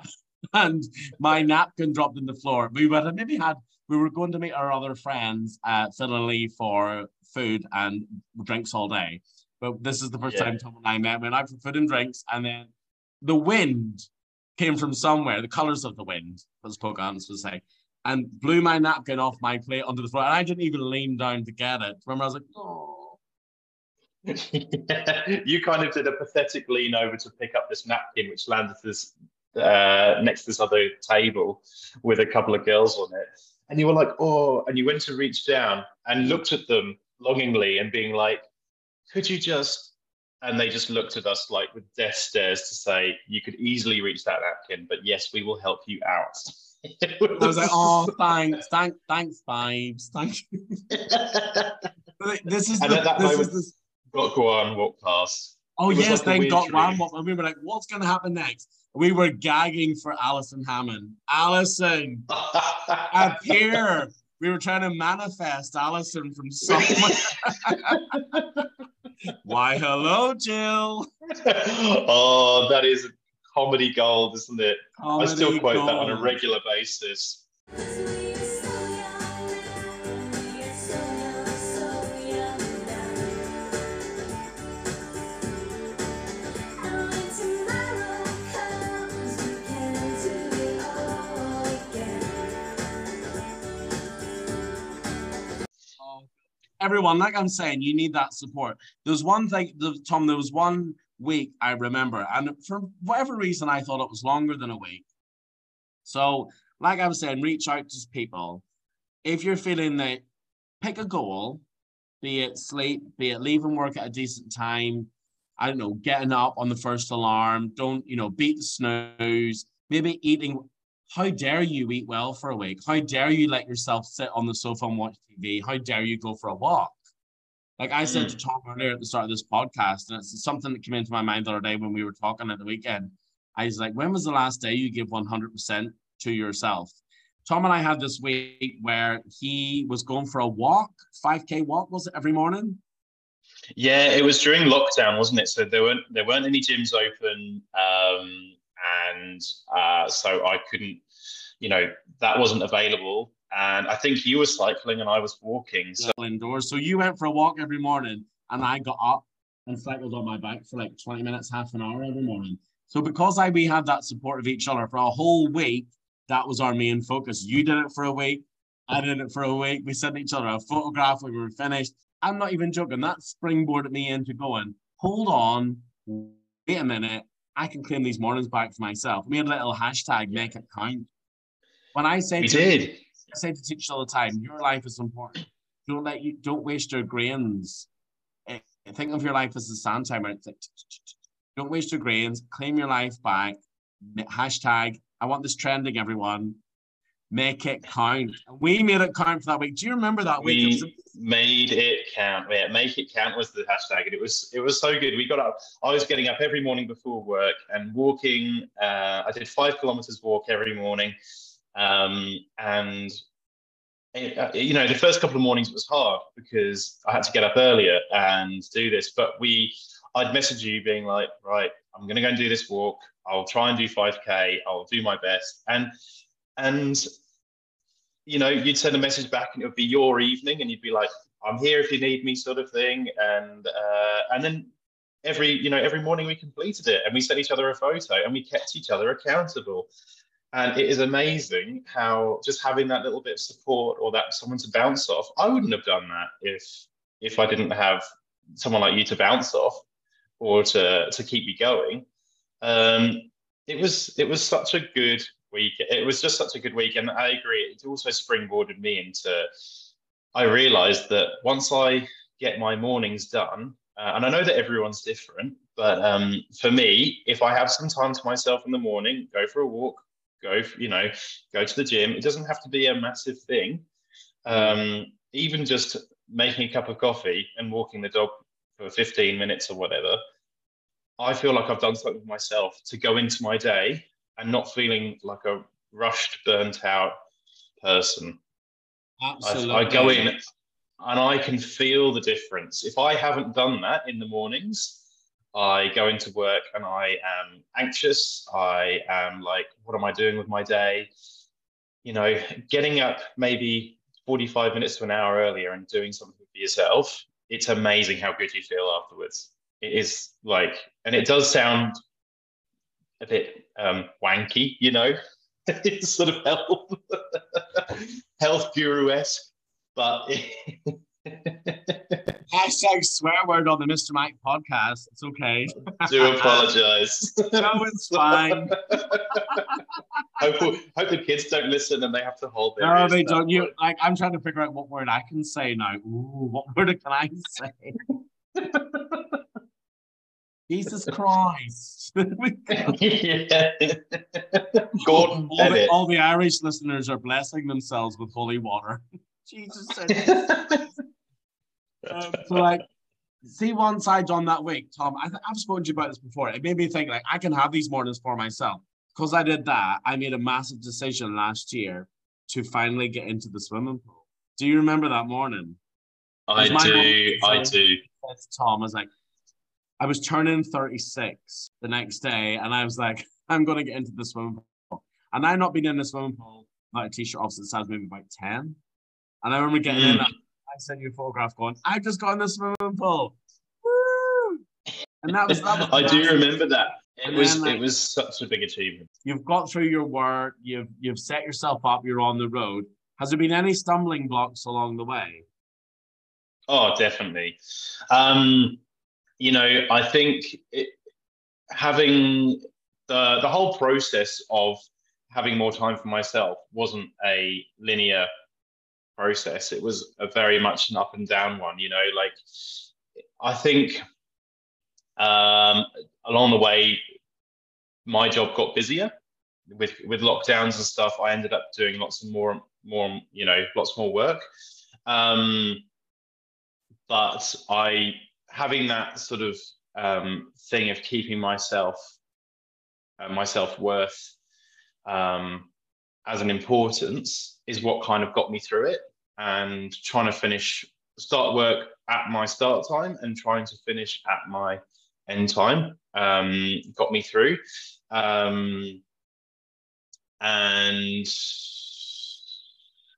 and my napkin dropped in the floor. We would have maybe had we were going to meet our other friends at Philly for food and drinks all day. But this is the first yeah. time Tom and I met. We went out for food and drinks, and then the wind came from somewhere, the colors of the wind, as Pocahontas would say, and blew my napkin off my plate onto the floor. And I didn't even lean down to get it. Remember, I was like, oh. you kind of did a pathetic lean over to pick up this napkin, which landed this uh, next to this other table with a couple of girls on it and you were like, oh, and you went to reach down and looked at them longingly and being like, could you just and they just looked at us like with death stares to say, "You could easily reach that napkin, but yes, we will help you out." I was like, "Oh, thanks, thank, thanks, vibes, thank you." this is And the, at that moment- the, walked past. Oh It yes, like a they weird Gok Wan. dream. And we were like, "What's going to happen next?" We were gagging for Alison Hammond. Alison, appear. We were trying to manifest Alison from somewhere. Why, hello, Jill. oh, that is comedy gold, isn't it? I still Comedy quote that on a regular basis. Everyone, like I'm saying, you need that support. There's one thing, Tom. There was one week I remember, and for whatever reason, I thought it was longer than a week. So, like I was saying, reach out to people. If you're feeling that, pick a goal, be it sleep, be it leaving work at a decent time. I don't know, getting up on the first alarm. Don't you know, beat the snooze. Maybe eating. How dare you eat well for a week? How dare you let yourself sit on the sofa and watch TV? How dare you go for a walk? Like I said to Tom earlier at the start of this podcast, and it's something that came into my mind the other day when we were talking at the weekend. I was like, when was the last day you give 100% to yourself? Tom and I had this week where he was going for a walk, 5K walk, was it every morning? Yeah, it was during lockdown, wasn't it? So there weren't there weren't any gyms open, um, and uh, so I couldn't, you know, that wasn't available. And I think you were cycling and I was walking. So indoors. So you went for a walk every morning, and I got up and cycled on my bike for like 20 minutes, half an hour every morning. So because I we had that support of each other for a whole week, that was our main focus. You did it for a week, I did it for a week. We sent each other a photograph when we were finished. I'm not even joking. That springboarded me into going, hold on, wait a minute. I can claim these mornings back for myself. We had a little hashtag, make it count. When I say we to did. I say to teachers all the time, your life is important. Don't let you don't waste your grains. Eh, Think of your life as a sand timer. Don't waste your grains. Claim your life back. Hashtag. I want this trending. Everyone, make it count. We made it count for that week. Do you remember that week? It was We made it count. Yeah, make it count was the hashtag, and it was it was so good. We got up. I was getting up every morning before work and walking. Uh, I did five kilometers walk every morning, um, and uh, you know the first couple of mornings was hard because I had to get up earlier and do this. But we, I'd message you being like, right, I'm going to go and do this walk. I'll try and do 5k. I'll do my best, and and you know, you'd send a message back and it would be your evening and you'd be like, I'm here if you need me sort of thing. And uh, and then every, you know, every morning we completed it and we sent each other a photo and we kept each other accountable. And it is amazing how just having that little bit of support or that someone to bounce off, I wouldn't have done that if if I didn't have someone like you to bounce off or to to keep me going. Um, it was it was such a good week. It was just such a good week, and I agree. It also springboarded me into. I realised that once I get my mornings done, uh, and I know that everyone's different, but um, for me, if I have some time to myself in the morning, go for a walk, go, you know, go to the gym. It doesn't have to be a massive thing. Um, even just making a cup of coffee and walking the dog for 15 minutes or whatever, I feel like I've done something for myself to go into my day and not feeling like a rushed, burnt out person. I, absolutely. I go in and I can feel the difference. If I haven't done that in the mornings, I go into work and I am anxious. I am like, what am I doing with my day? You know, getting up maybe 45 minutes to an hour earlier and doing something for yourself, it's amazing how good you feel afterwards. It is like, and it does sound a bit um, wanky, you know, it's sort of health, health guru esque, but Hashtag swear word on the Mr. Mac podcast. It's okay. do apologize. No, it's fine. hope, hope the kids don't listen and they have to hold their No, they don't. You like. I'm trying to figure out what word I can say now. Ooh, what word can I say? Jesus Christ. yeah. Gordon all, the, all the Irish listeners are blessing themselves with holy water. Jesus said. Um, so like, see, once I done that week, Tom, I I've spoken to you about this before. It made me think like I can have these mornings for myself because I did that. I made a massive decision last year to finally get into the swimming pool. Do you remember that morning? I do. I do. Tom, I was like, I was turning 36 the next day, and I was like, I'm going to get into the swimming pool. And I've not been in the swimming pool without a t shirt off since I was maybe about 10. And I remember getting in, Mm. I sent you a photograph going, I just got in the swimming pool. Woo! And that was, that was I do remember that. It was then, like- it was such a big achievement. You've got through your work, you've you've set yourself up, you're on the road. Has there been any stumbling blocks along the way? Oh, definitely. Um, you know, I think it, having the the whole process of having more time for myself wasn't a linear process. It was a very much an up and down one. You know, like I think um, along the way, my job got busier with with lockdowns and stuff. I ended up doing lots of more more you know lots more work. Um, but I having that sort of um, thing of keeping myself uh, my self worth um, as an importance is what kind of got me through it, and trying to finish start work at my start time and trying to finish at my end time um, got me through. Um, and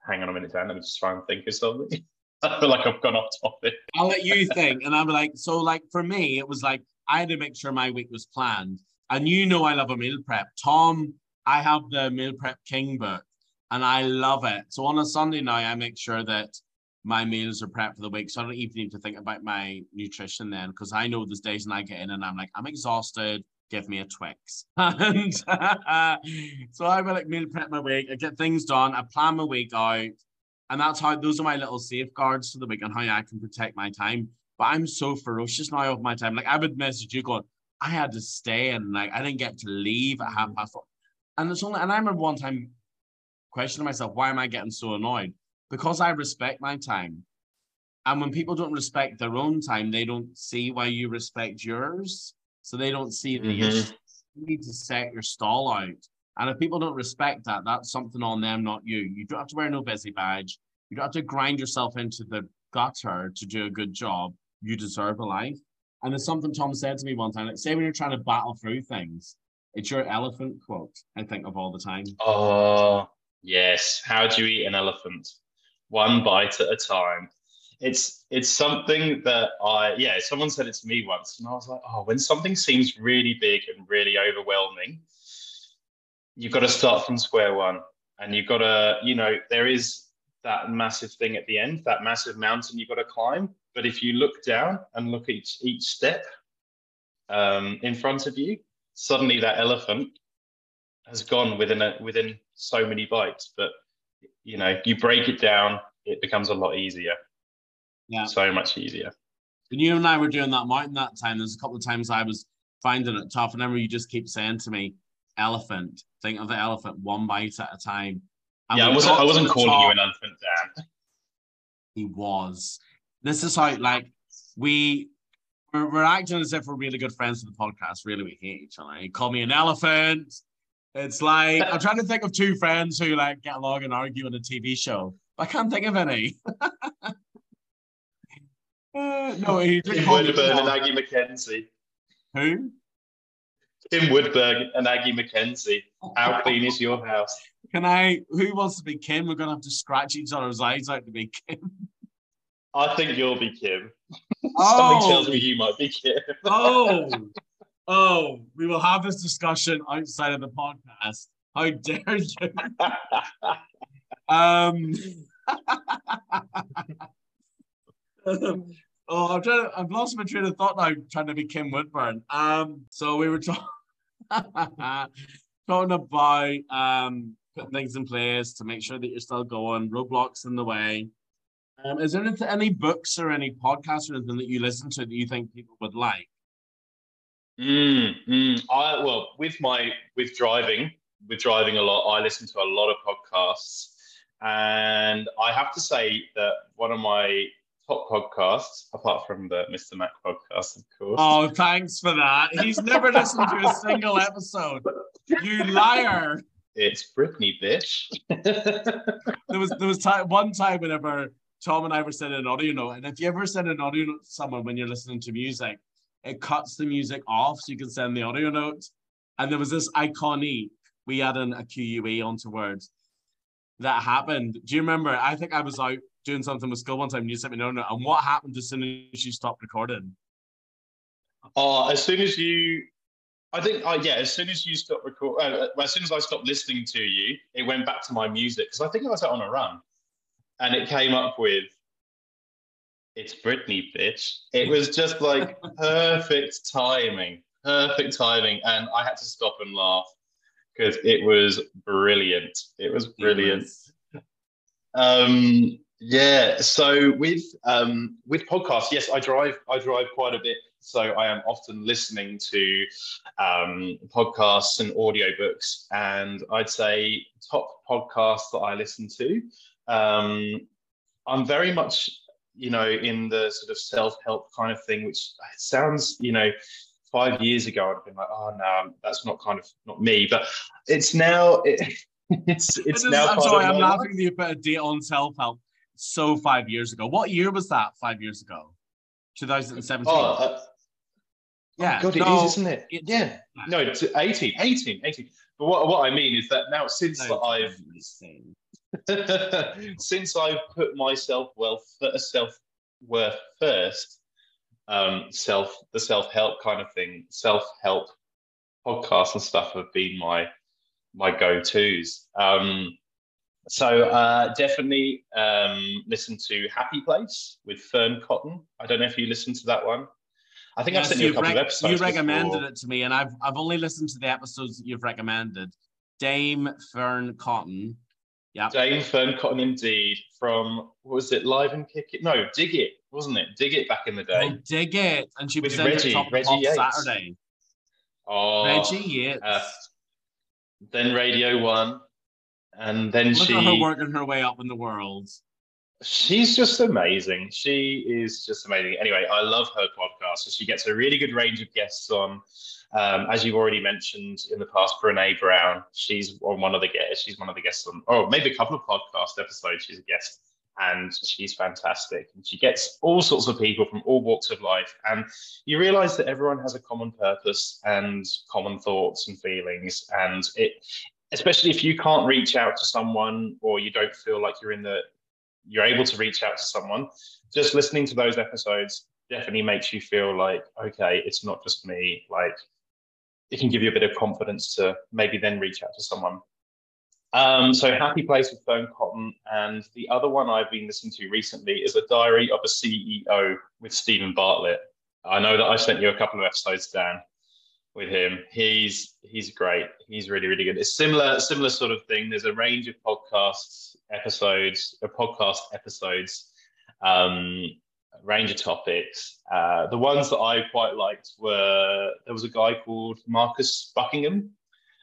hang on a minute, Dan. Let me just try and think of something. I feel like I've gone off topic. I'll let you think. And I'm like, so like for me, it was like I had to make sure my week was planned. And you know I love a meal prep. Tom, I have the meal prep king book and I love it. So on a Sunday now, I make sure that my meals are prepped for the week. So I don't even need to think about my nutrition then because I know there's days and I get in and I'm like, I'm exhausted. Give me a Twix. and so I will like meal prep my week. I get things done. I plan my week out. And that's how those are my little safeguards for the week and how I can protect my time. But I'm so ferocious now of my time. Like I would message you going, I had to stay and like I didn't get to leave at half past four. And it's only and I remember one time questioning myself, why am I getting so annoyed? Because I respect my time. And when people don't respect their own time, they don't see why you respect yours. So they don't see the Mhm. issue. You need to set your stall out. And if people don't respect that, that's something on them, not you. You don't have to wear no busy badge. You don't have to grind yourself into the gutter to do a good job. You deserve a life. And there's something Tom said to me one time. Like, say when you're trying to battle through things, it's your elephant quote. I think of all the time. Oh, yes. How do you eat an elephant? One bite at a time. It's it's something that I yeah, someone said it to me once, and I was like, oh, when something seems really big and really overwhelming, you've got to start from square one. And you've got to, you know, there is that massive thing at the end, that massive mountain you've got to climb. But if you look down and look at each, each step um, in front of you, suddenly that elephant has gone within a, within so many bites. But you know, you break it down, it becomes a lot easier. Yeah. So much easier. and you and I were doing that mountain that time, there's a couple of times I was finding it tough. And I remember you just keep saying to me, elephant, think of the elephant one bite at a time. And yeah, I wasn't I wasn't calling top. you an elephant, Dan. he was. This is how like we we're, we're acting as if we're really good friends with the podcast. Really, we hate each other. He called me an elephant. It's like I'm trying to think of two friends who like get along and argue on a TV show. But I can't think of any. Uh, no, he did Kim call me an Woodburn and. Aggie MacKenzie. Who? Kim Woodburn and Aggie MacKenzie. How clean is your house? Can I? Who wants to be Kim? We're gonna have to scratch each other's eyes out to be Kim. I think you'll be Kim. Oh. Something tells me you might be Kim. Oh, oh, we will have this discussion outside of the podcast. How dare you? Um, oh, I'm trying. To, I've lost my train of thought now. Trying to be Kim Woodburn. Um, so we were talking talking about um putting things in place to make sure that you're still going. Roadblocks in the way. Um, is there any, any books or any podcasts or anything that you listen to that you think people would like? Mm, mm. I well with my with driving with driving a lot. I listen to a lot of podcasts, and I have to say that one of my top podcasts, apart from the Mr. Mac podcast, of course. Oh, thanks for that. He's never listened to a single episode. You liar. It's Britney, bitch. there was there was time one time whenever Tom and I were sending an audio note, and if you ever send an audio note to someone when you're listening to music, it cuts the music off so you can send the audio note. And there was this iconic, we added a QUE onto words that happened. Do you remember? I think I was out doing something with school one time and you sent me an note. And what happened as soon as you stopped recording? Oh, as soon as you, I think, uh, yeah, as soon as you stopped record, uh, as soon as I stopped listening to you, it went back to my music because I think I was out on a run, and it came up with, "It's Britney, bitch." It was just like perfect timing, perfect timing, and I had to stop and laugh because it was brilliant. It was brilliant. Um, yeah. So with um, with podcasts, yes, I drive. I drive quite a bit, so I am often listening to um, podcasts and audiobooks. And I'd say top podcasts that I listen to. Um, I'm very much, you know, in the sort of self help kind of thing, which sounds, you know, five years ago, I'd have been like, oh no, that's not kind of not me. But it's now it, it's it's now. I'm sorry, I'm laughing at you about a date on self help. So five years ago. What year was that? Five years ago, 2017. Oh, uh, yeah, oh God, it no, is, isn't it? Yeah, no, it's 18, 18, 18. But what, what I mean is that now since no, I've since I've put my self wealth self worth first, um, self the self help kind of thing, self help podcasts and stuff have been my my go tos. Um, so uh, definitely um, listen to Happy Place with Fearne Cotton. I don't know if you listened to that one. I think yes, I've sent you a couple rec- of episodes. You recommended before. it to me, and I've I've only listened to the episodes that you've recommended. Dame Fearne Cotton. Yeah. Dame Fearne Cotton indeed. From what was it Live and Kick It? No, Dig It, wasn't it? Dig It back in the day. Oh, Dig It. And she was Reggie, top Reggie Yates. Saturday. Oh Reggie Yates. Uh, then Radio One. And then Look she at her working her way up in the world. She's just amazing. She is just amazing. Anyway, I love her podcast. So she gets a really good range of guests on. Um, as you've already mentioned in the past, Brene Brown. She's on one of the guests. She's one of the guests on, oh, maybe a couple of podcast episodes. She's a guest, and she's fantastic. And she gets all sorts of people from all walks of life. And you realize that everyone has a common purpose and common thoughts and feelings. And it, especially if you can't reach out to someone or you don't feel like you're in the you're able to reach out to someone just listening to those episodes definitely makes you feel like okay it's not just me. Like it can give you a bit of confidence to maybe then reach out to someone. Um, so happy place with Fearne Cotton and the other one i've been listening to recently is a diary of a ceo with Steven Bartlett. I know that i sent you a couple of episodes dan with him. He's he's great. He's really really good. It's similar similar sort of thing. There's a range of podcasts episodes, or uh, podcast episodes, um, range of topics. Uh, the ones that I quite liked were there was a guy called Marcus Buckingham.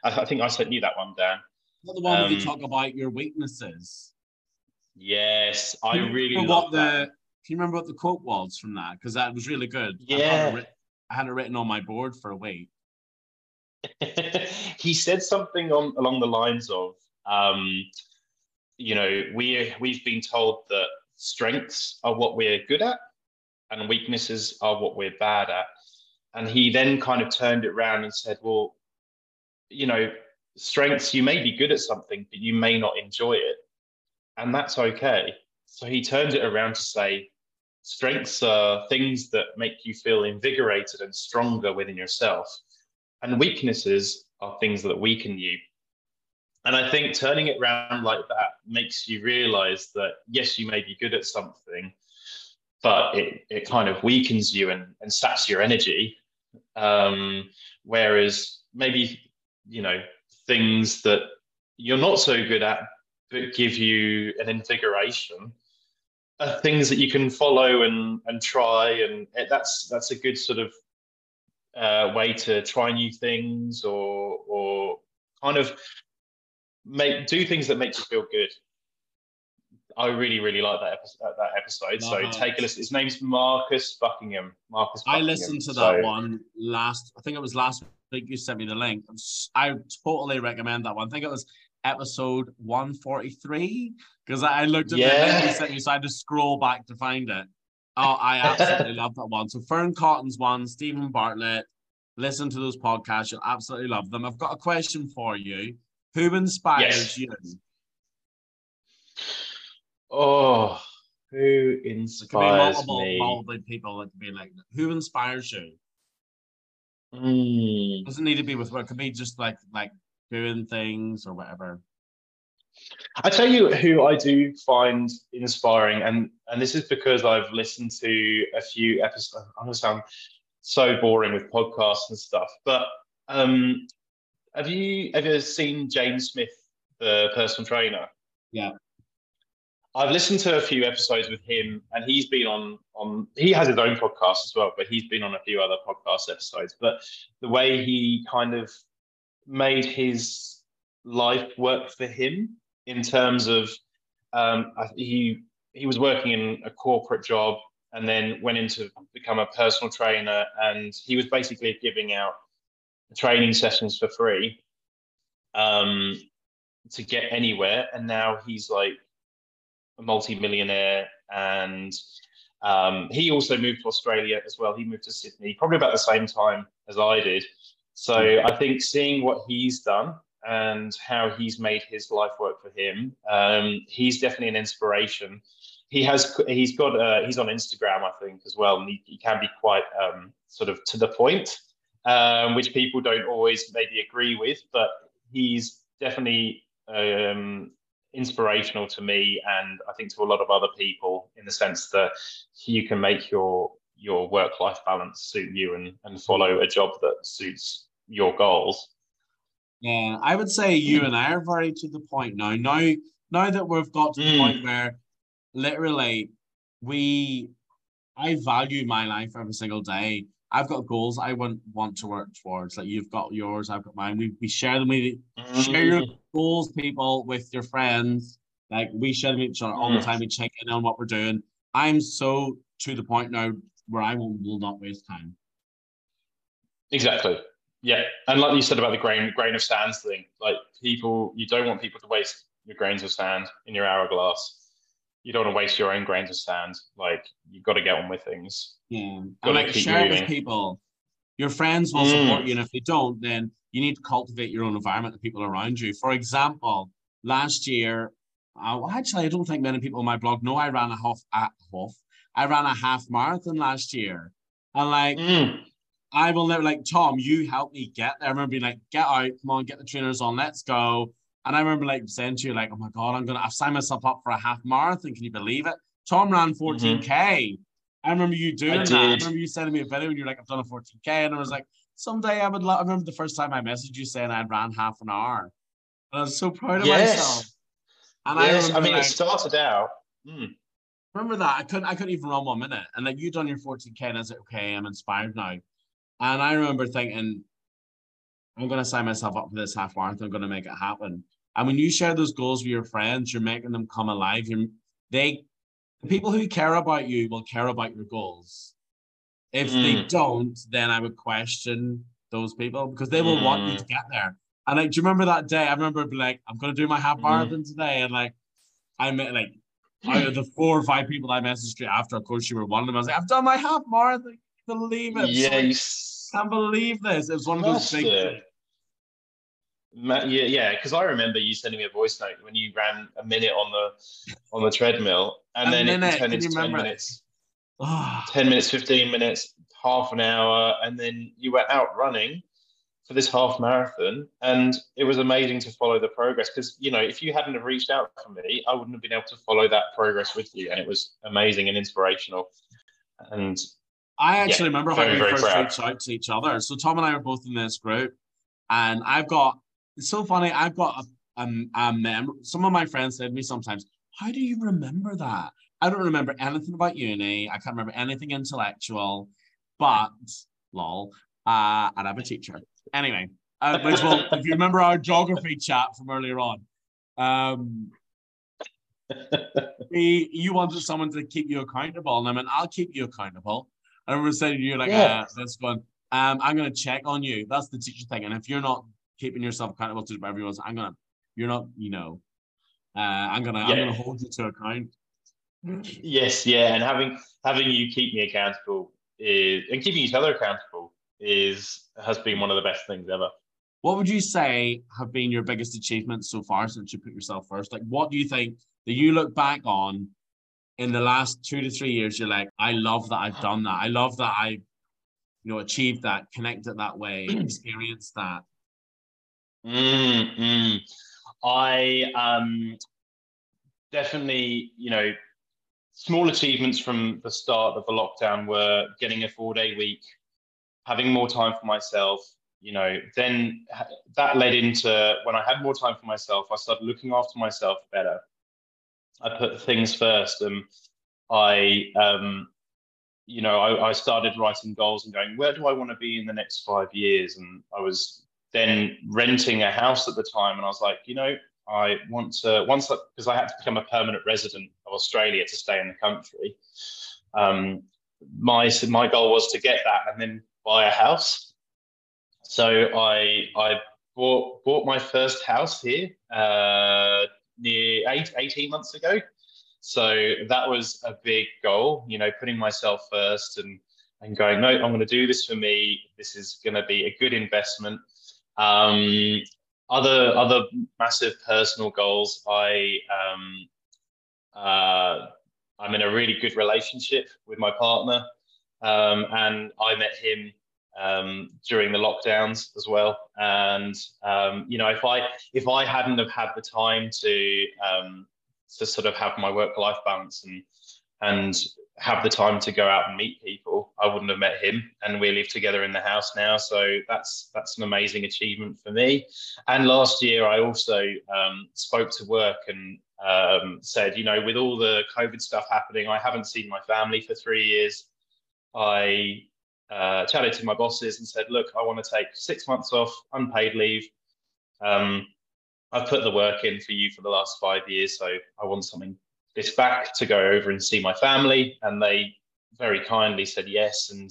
I, I think I sent you that one, Dan. Not the one um, where you talk about your weaknesses. Yes, I really what the. That. Can you remember what the quote was from that? Because that was really good. Yeah. I had it written on my board for a week. he said something on along the lines of, um, you know, we we've been told that strengths are what we're good at, and weaknesses are what we're bad at. And he then kind of turned it around and said, well, you know, strengths you may be good at something, but you may not enjoy it, and that's okay. So he turned it around to say, strengths are things that make you feel invigorated and stronger within yourself and weaknesses are things that weaken you. And I think turning it around like that makes you realize that, yes, you may be good at something, but it, it kind of weakens you and, and saps your energy. Um, whereas maybe, you know, things that you're not so good at, but give you an invigoration, are things that you can follow and, and try. And that's, that's a good sort of uh, way to try new things or or kind of make do things that make you feel good. I really, really like that episode. That episode. So take a listen. His name's Marcus Buckingham. Marcus. I listened to So- that one last. I think it was last week. You sent me the link. I totally recommend that one. I think it was episode one forty three because I looked at the link Yeah. you sent me, so I had to scroll back to find it. Oh, I absolutely love that one. So Fearne Cotton's one, Steven Bartlett. Listen to those podcasts; you'll absolutely love them. I've got a question for you. Who inspires Yes. you? Oh, who It could be inspires multiple, me? multiple people. It could be like who inspires you. Mm. doesn't need to be with work. It could be just like like doing things or whatever. I tell you who I do find inspiring, and and this is because I've listened to a few episodes. I'm gonna sound so boring with podcasts and stuff, but um, have you ever seen James Smith, the personal trainer? Yeah. I've listened to a few episodes with him, and he's been on on. He has his own podcast as well, but he's been on a few other podcast episodes. But the way he kind of made his life work for him in terms of um, he he was working in a corporate job and then went into become a personal trainer, and he was basically giving out training sessions for free um, to get anywhere, and now he's like a multi-millionaire and um, he also moved to Australia as well. He moved to Sydney probably about the same time as I did. So I think seeing what he's done and how he's made his life work for him, um, he's definitely an inspiration. He has he's got uh, he's on Instagram I think as well, and he, he can be quite um, sort of to the point, um, which people don't always maybe agree with, but he's definitely um, inspirational to me and I think to a lot of other people in the sense that you can make your your work life balance suit you and, and follow a job that suits your goals. Yeah, I would say you and I are very to the point now. Now, now that we've got to the Mm. point where literally we, I value my life every single day. I've got goals I want want to work towards. Like you've got yours, I've got mine. We we share them. We share your goals, people, with your friends. Like we share them with each other all the Mm. time. We check in on what we're doing. I'm so to the point now where I will, will not waste time. Exactly. Yeah. And like you said about the grain grain of sand thing, like people you don't want people to waste your grains of sand in your hourglass. You don't want to waste your own grains of sand. Like you've got to get on with things. Yeah. Like share it with people. Your friends will support Mm. you, and if they don't, then you need to cultivate your own environment, the people around you. For example, last year, uh, well, actually, I don't think many people on my blog know I ran a half, a half. I ran a half marathon last year, and like Mm. I will never like Tom. You helped me get there. I remember being like, "Get out, come on, get the trainers on, let's go." And I remember like saying to you, like, "Oh my god, I'm gonna, I've signed myself up for a half marathon. Can you believe it?" Tom ran 14k. I remember you doing that. I remember you sending me a video, and you're like, "I've done a 14k," and I was like, "Someday I would." Love, I remember the first time I messaged you saying I'd ran half an hour, and I was so proud of myself. Yes. And yes. I I, mean, like, it started out. Mm. remember that I couldn't I couldn't even run one minute. And like you done your 14k and I was like, okay, I'm inspired now. And I remember thinking, I'm gonna sign myself up for this half marathon, I'm gonna make it happen. And when you share those goals with your friends, you're making them come alive. You're they the people who care about you will care about your goals. If they Mm. don't, then I would question those people because they will want you Mm. to get there. And like, do you remember that day? I remember being like, I'm gonna do my half Mhm. marathon today, and like, I met like out of the four or five people I messaged you after, of course, you were one of them. I was like, I've done my half marathon. Believe it. Yeah, s- can't believe this. It was one of those big. it. Yeah, yeah, because I remember you sending me a voice note when you ran a minute on the on the treadmill, and A then minute, it turned into ten minutes, Ah, ten minutes, fifteen minutes, half an hour, and then you were out running for this half marathon, and it was amazing to follow the progress. Because you know, if you hadn't have reached out for me, I wouldn't have been able to follow that progress with you, and it was amazing and inspirational. And I actually Yeah, remember how we first proud. reached out to each other. So Tom and I were both in this group, and I've got it's so funny. I've got a, a, a mem. Some of my friends said to me sometimes, "How do you remember that?" I don't remember anything about uni. I can't remember anything intellectual, but lol. uh, and I'm a teacher. Anyway, uh, which will, if you remember our geography chat from earlier on, um, we, you wanted someone to keep you accountable, and I mean, I'll keep you accountable. I remember saying to you, like, Yeah. uh, this one, um, I'm going to check on you. That's the teacher thing. And if you're not keeping yourself accountable to everyone's, I'm going to, you're not, you know, uh, I'm going to, I'm going to hold you to account. Yes, yeah, and having having you keep me accountable is and keeping each other accountable is has been one of the best things ever. What would you say have been your biggest achievements so far since you put yourself first? Like, what do you think that you look back on in the last two to three years? You're like, I love that I've done that. I love that I, you know, achieved that, connected that way, experienced that. Mm, mm. I um, definitely, you know, small achievements from the start of the lockdown were getting a four day week, having more time for myself. You know, then that led into when I had more time for myself, I started looking after myself better. I put things first, and I, um, you know, I, I started writing goals and going, where do I want to be in the next five years? And I was then renting a house at the time, and I was like, you know, I want to once because I had to become a permanent resident of Australia to stay in the country. Um, my my goal was to get that and then buy a house. So I I bought bought my first house here uh, near eight, 18 months ago. So that was a big goal, you know, putting myself first and and going, no, I'm going to do this for me. This is going to be a good investment. Um, other other massive personal goals. I um, uh, I'm in a really good relationship with my partner, um, and I met him um, during the lockdowns as well. And um, you know, if I if I hadn't have had the time to um, to sort of have my work life balance and and have the time to go out and meet people, I wouldn't have met him. And we live together in the house now, so that's that's an amazing achievement for me. And last year, I also um, spoke to work and um, said, you know, with all the COVID stuff happening, I haven't seen my family for three years. I uh, chatted to my bosses and said, look, I want to take six months off, unpaid leave. Um, I've put the work in for you for the last five years, so I want something this back to go over and see my family. And they very kindly said yes. And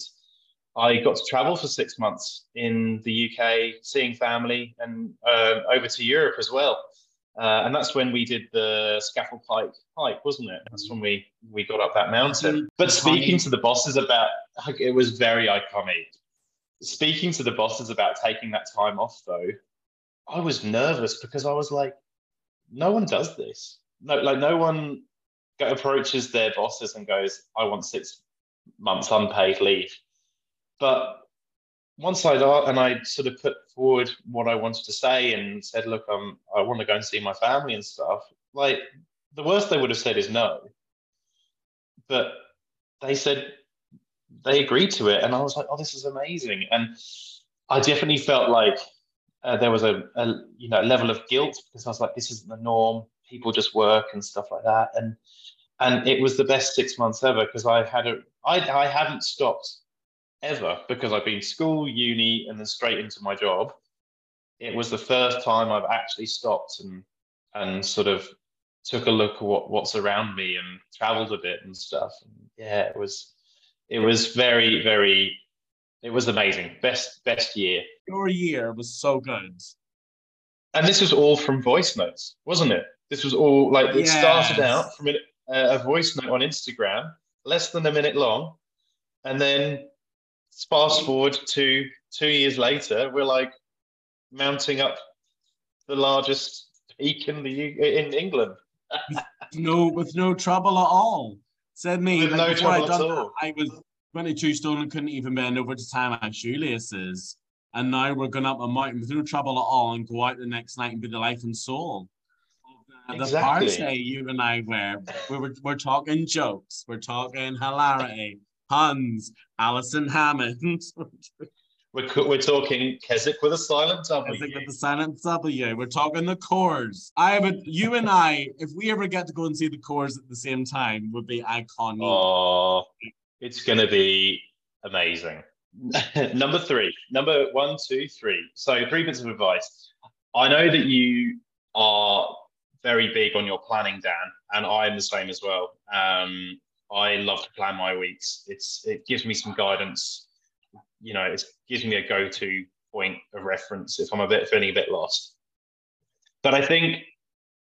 I got to travel for six months in the UK, seeing family, and uh, over to Europe as well. Uh, and that's when we did the Scafell Pike hike, wasn't it? That's when we we got up that mountain. But speaking to the bosses about it was very iconic. Speaking to the bosses about taking that time off, though, I was nervous because I was like, no one does this. No, like no one approaches their bosses and goes, I want six months unpaid leave. But once I'd and I sort of put forward what I wanted to say and said, look, um, I want to go and see my family and stuff. Like the worst they would have said is no. But they said they agreed to it, and I was like, oh, this is amazing. And I definitely felt like uh, there was a, a you know level of guilt because I was like, this isn't the norm. People just work and stuff like that, and and it was the best six months ever because I had a I I hadn't stopped ever because I've been school, uni, and then straight into my job. It was the first time I've actually stopped and and sort of took a look at what, what's around me and traveled a bit and stuff. And yeah, it was it was very very it was amazing. Best best year. Your year was so good. And this was all from voice notes, wasn't it? This was all like it started out from a, a voice note on Instagram, less than a minute long, and then fast forward to two years later, we're like mounting up the largest peak in the in England. No, with no trouble at all. Said me, With like, no before I trouble at done that. I was 22 stone and couldn't even bend over to tie my shoelaces. And now we're going up a mountain with no trouble at all and go out the next night and be the life and soul. of The, the party you and I were, we were, we're talking jokes, we're talking hilarity, puns, Alison Hammond. We're we're talking Keswick with a silent I W. think with the silent W. We're talking the Corrs. I would, you and I, if we ever get to go and see the Corrs at the same time, would be iconic. Oh, it's gonna be amazing. number three, number one, two, three. So three bits of advice. I know that you are very big on your planning, Dan, and I'm the same as well. Um, I love to plan my weeks. It's it gives me some guidance. You know, it gives me a go-to point of reference if I'm a bit feeling a bit lost. But I think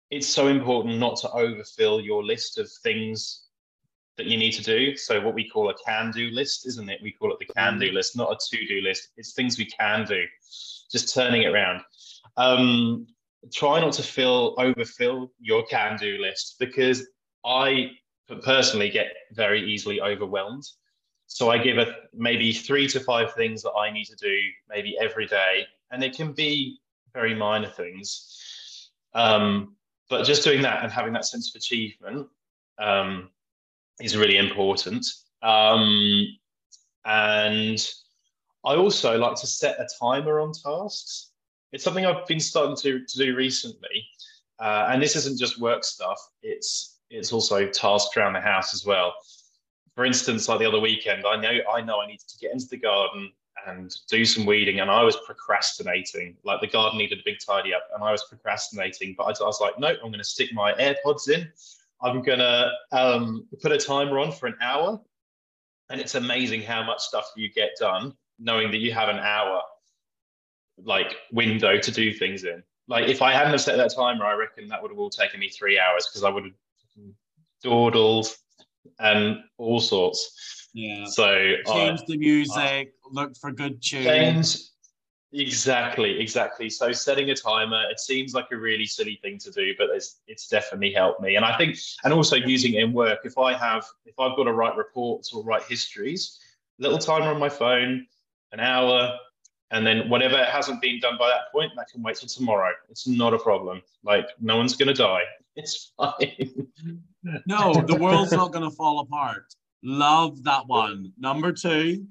it's so important not to overfill your list of things that you need to do. So what we call a can-do list, isn't it? We call it the can-do mm. list, not a to-do list. It's things we can do. Just turning it around. Um, try not to fill overfill your can-do list because I personally get very easily overwhelmed. So I give a maybe three to five things that I need to do maybe every day, and it can be very minor things. Um, but just doing that and having that sense of achievement um, is really important. Um, and I also like to set a timer on tasks. It's something I've been starting to, to do recently. Uh, and this isn't just work stuff, it's it's also tasks around the house as well. For instance, like the other weekend, I know I know I needed to get into the garden and do some weeding, and I was procrastinating. Like the garden needed a big tidy up, and I was procrastinating. But I, I was like, no, I'm going to stick my AirPods in. I'm going to um, put a timer on for an hour, and it's amazing how much stuff you get done knowing that you have an hour like window to do things in. Like if I hadn't have set that timer, I reckon that would have all taken me three hours because I would have dawdled and all sorts. Yeah. So change the music, look for good tunes. Change exactly, exactly. So setting a timer, it seems like a really silly thing to do, but it's it's definitely helped me. And I think, and also using it in work. If I have, if I've got to write reports or write histories, little timer on my phone, an hour, and then whatever hasn't been done by that point, that can wait till tomorrow. It's not a problem. Like no one's gonna die. It's fine. no, the world's not gonna fall apart. Love that one. Number two.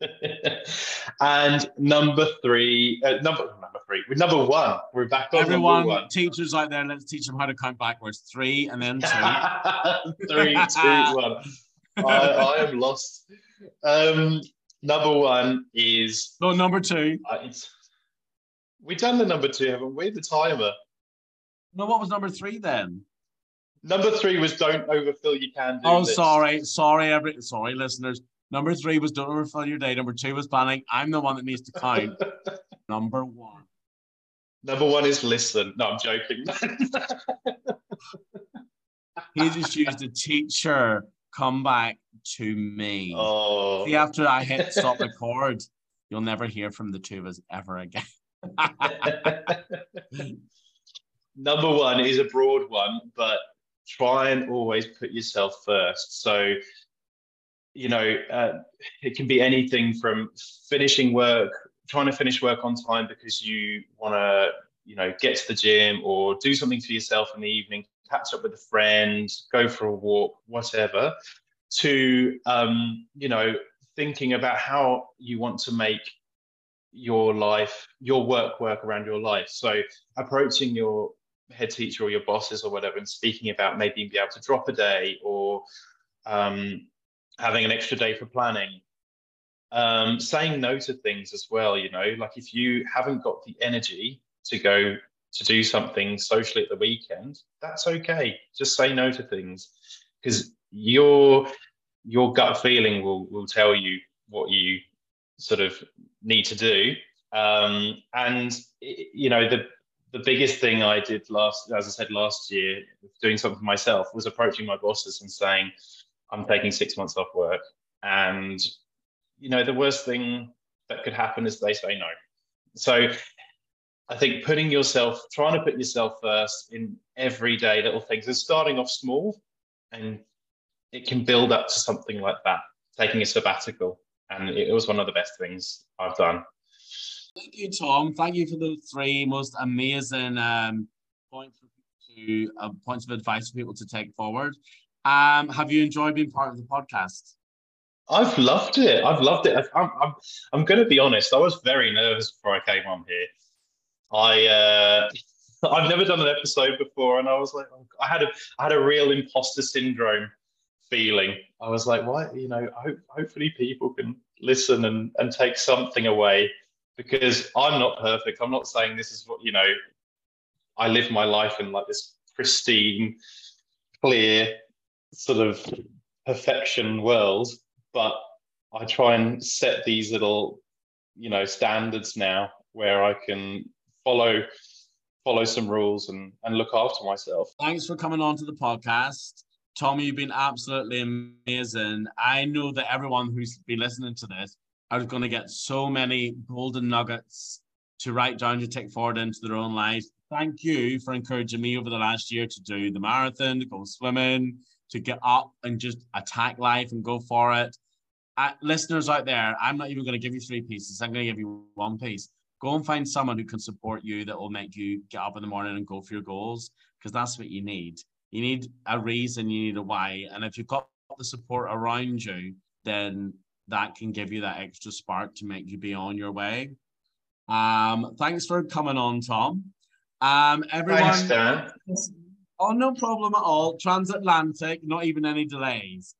and number three, uh, number number three, number one, we're back on Everyone, one. teachers out there, let's teach them how to count backwards. Three and then two. Three, two, one. I, I am lost. Um, number one is no number two. Uh, it's we've done the number two, haven't we? The timer. No, what was number three then? Number three was don't overfill your can. Oh, list. sorry, sorry, every sorry, listeners. Number three was don't overfill your day. Number two was planning. I'm the one that needs to count. Number one. Number one is listen. No, I'm joking. he just used a teacher come back to me. Oh. See, after I hit stop record, you'll never hear from the two of us ever again. Number one is a broad one, but try and always put yourself first. So, you know, uh, it can be anything from finishing work, trying to finish work on time because you want to, you know, get to the gym or do something for yourself in the evening, catch up with a friend, go for a walk, whatever, to, um, you know, thinking about how you want to make your life, your work work around your life. So approaching your head teacher or your bosses or whatever and speaking about maybe be able to drop a day or um, having an extra day for planning. Um, saying no to things as well, you know, like if you haven't got the energy to go to do something socially at the weekend, that's okay. Just say no to things because your your gut feeling will will tell you what you sort of need to do. Um, and you know the the biggest thing I did last, as I said last year, doing something for myself, was approaching my bosses and saying, "I'm taking six months off work," and you know the worst thing that could happen is they say no. So I think putting yourself, trying to put yourself first in everyday little things, and starting off small, and it can build up to something like that. Taking a sabbatical, and it was one of the best things I've done. Thank you, Tom. Thank you for the three most amazing um, points to uh, points of advice for people to take forward. Um, have you enjoyed being part of the podcast? I've loved it. I've loved it. I'm, I'm, I'm going to be honest. I was very nervous before I came on here. I, uh, I've never done an episode before, and I was like, I had a, I had a real imposter syndrome feeling. I was like, why? You know, hope, hopefully people can listen and, and take something away because I'm not perfect. I'm not saying this is what, you know, I live my life in like this pristine, clear sort of perfection world, but I try and set these little, you know, standards now where I can follow follow some rules and and look after myself. Thanks for coming on to the podcast. Tommy, you've been absolutely amazing. I know that everyone who's been listening to this are going to get so many golden nuggets to write down to take forward into their own lives. Thank you for encouraging me over the last year to do the marathon, to go swimming, to get up and just attack life and go for it. Uh, listeners out there, I'm not even going to give you three pieces. I'm going to give you one piece. Go and find someone who can support you that will make you get up in the morning and go for your goals because that's what you need. You need a reason, you need a why. And if you've got the support around you, then that can give you that extra spark to make you be on your way. Um, thanks for coming on, Tom. Um, everyone. Thanks, Dan. Oh, no problem at all. Transatlantic, not even any delays.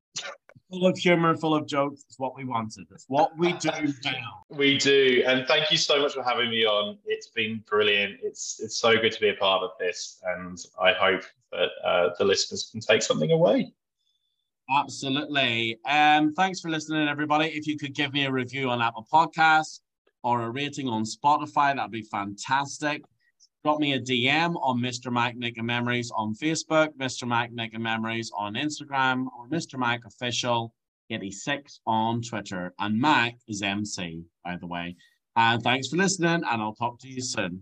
Full of humor, full of jokes. It's what we wanted. It's what we do now. We do, and thank you so much for having me on. It's been brilliant. It's it's so good to be a part of this, and I hope that uh, the listeners can take something away. Absolutely. Um, thanks for listening, everybody. If you could give me a review on Apple Podcasts or a rating on Spotify, that'd be fantastic. Drop me a DM on Mr. Mac and Memories on Facebook, Mr. Mac and Memories on Instagram, or Mr. Mac Official 86 on Twitter. And Mac is MC, by the way. And thanks for listening, and I'll talk to you soon.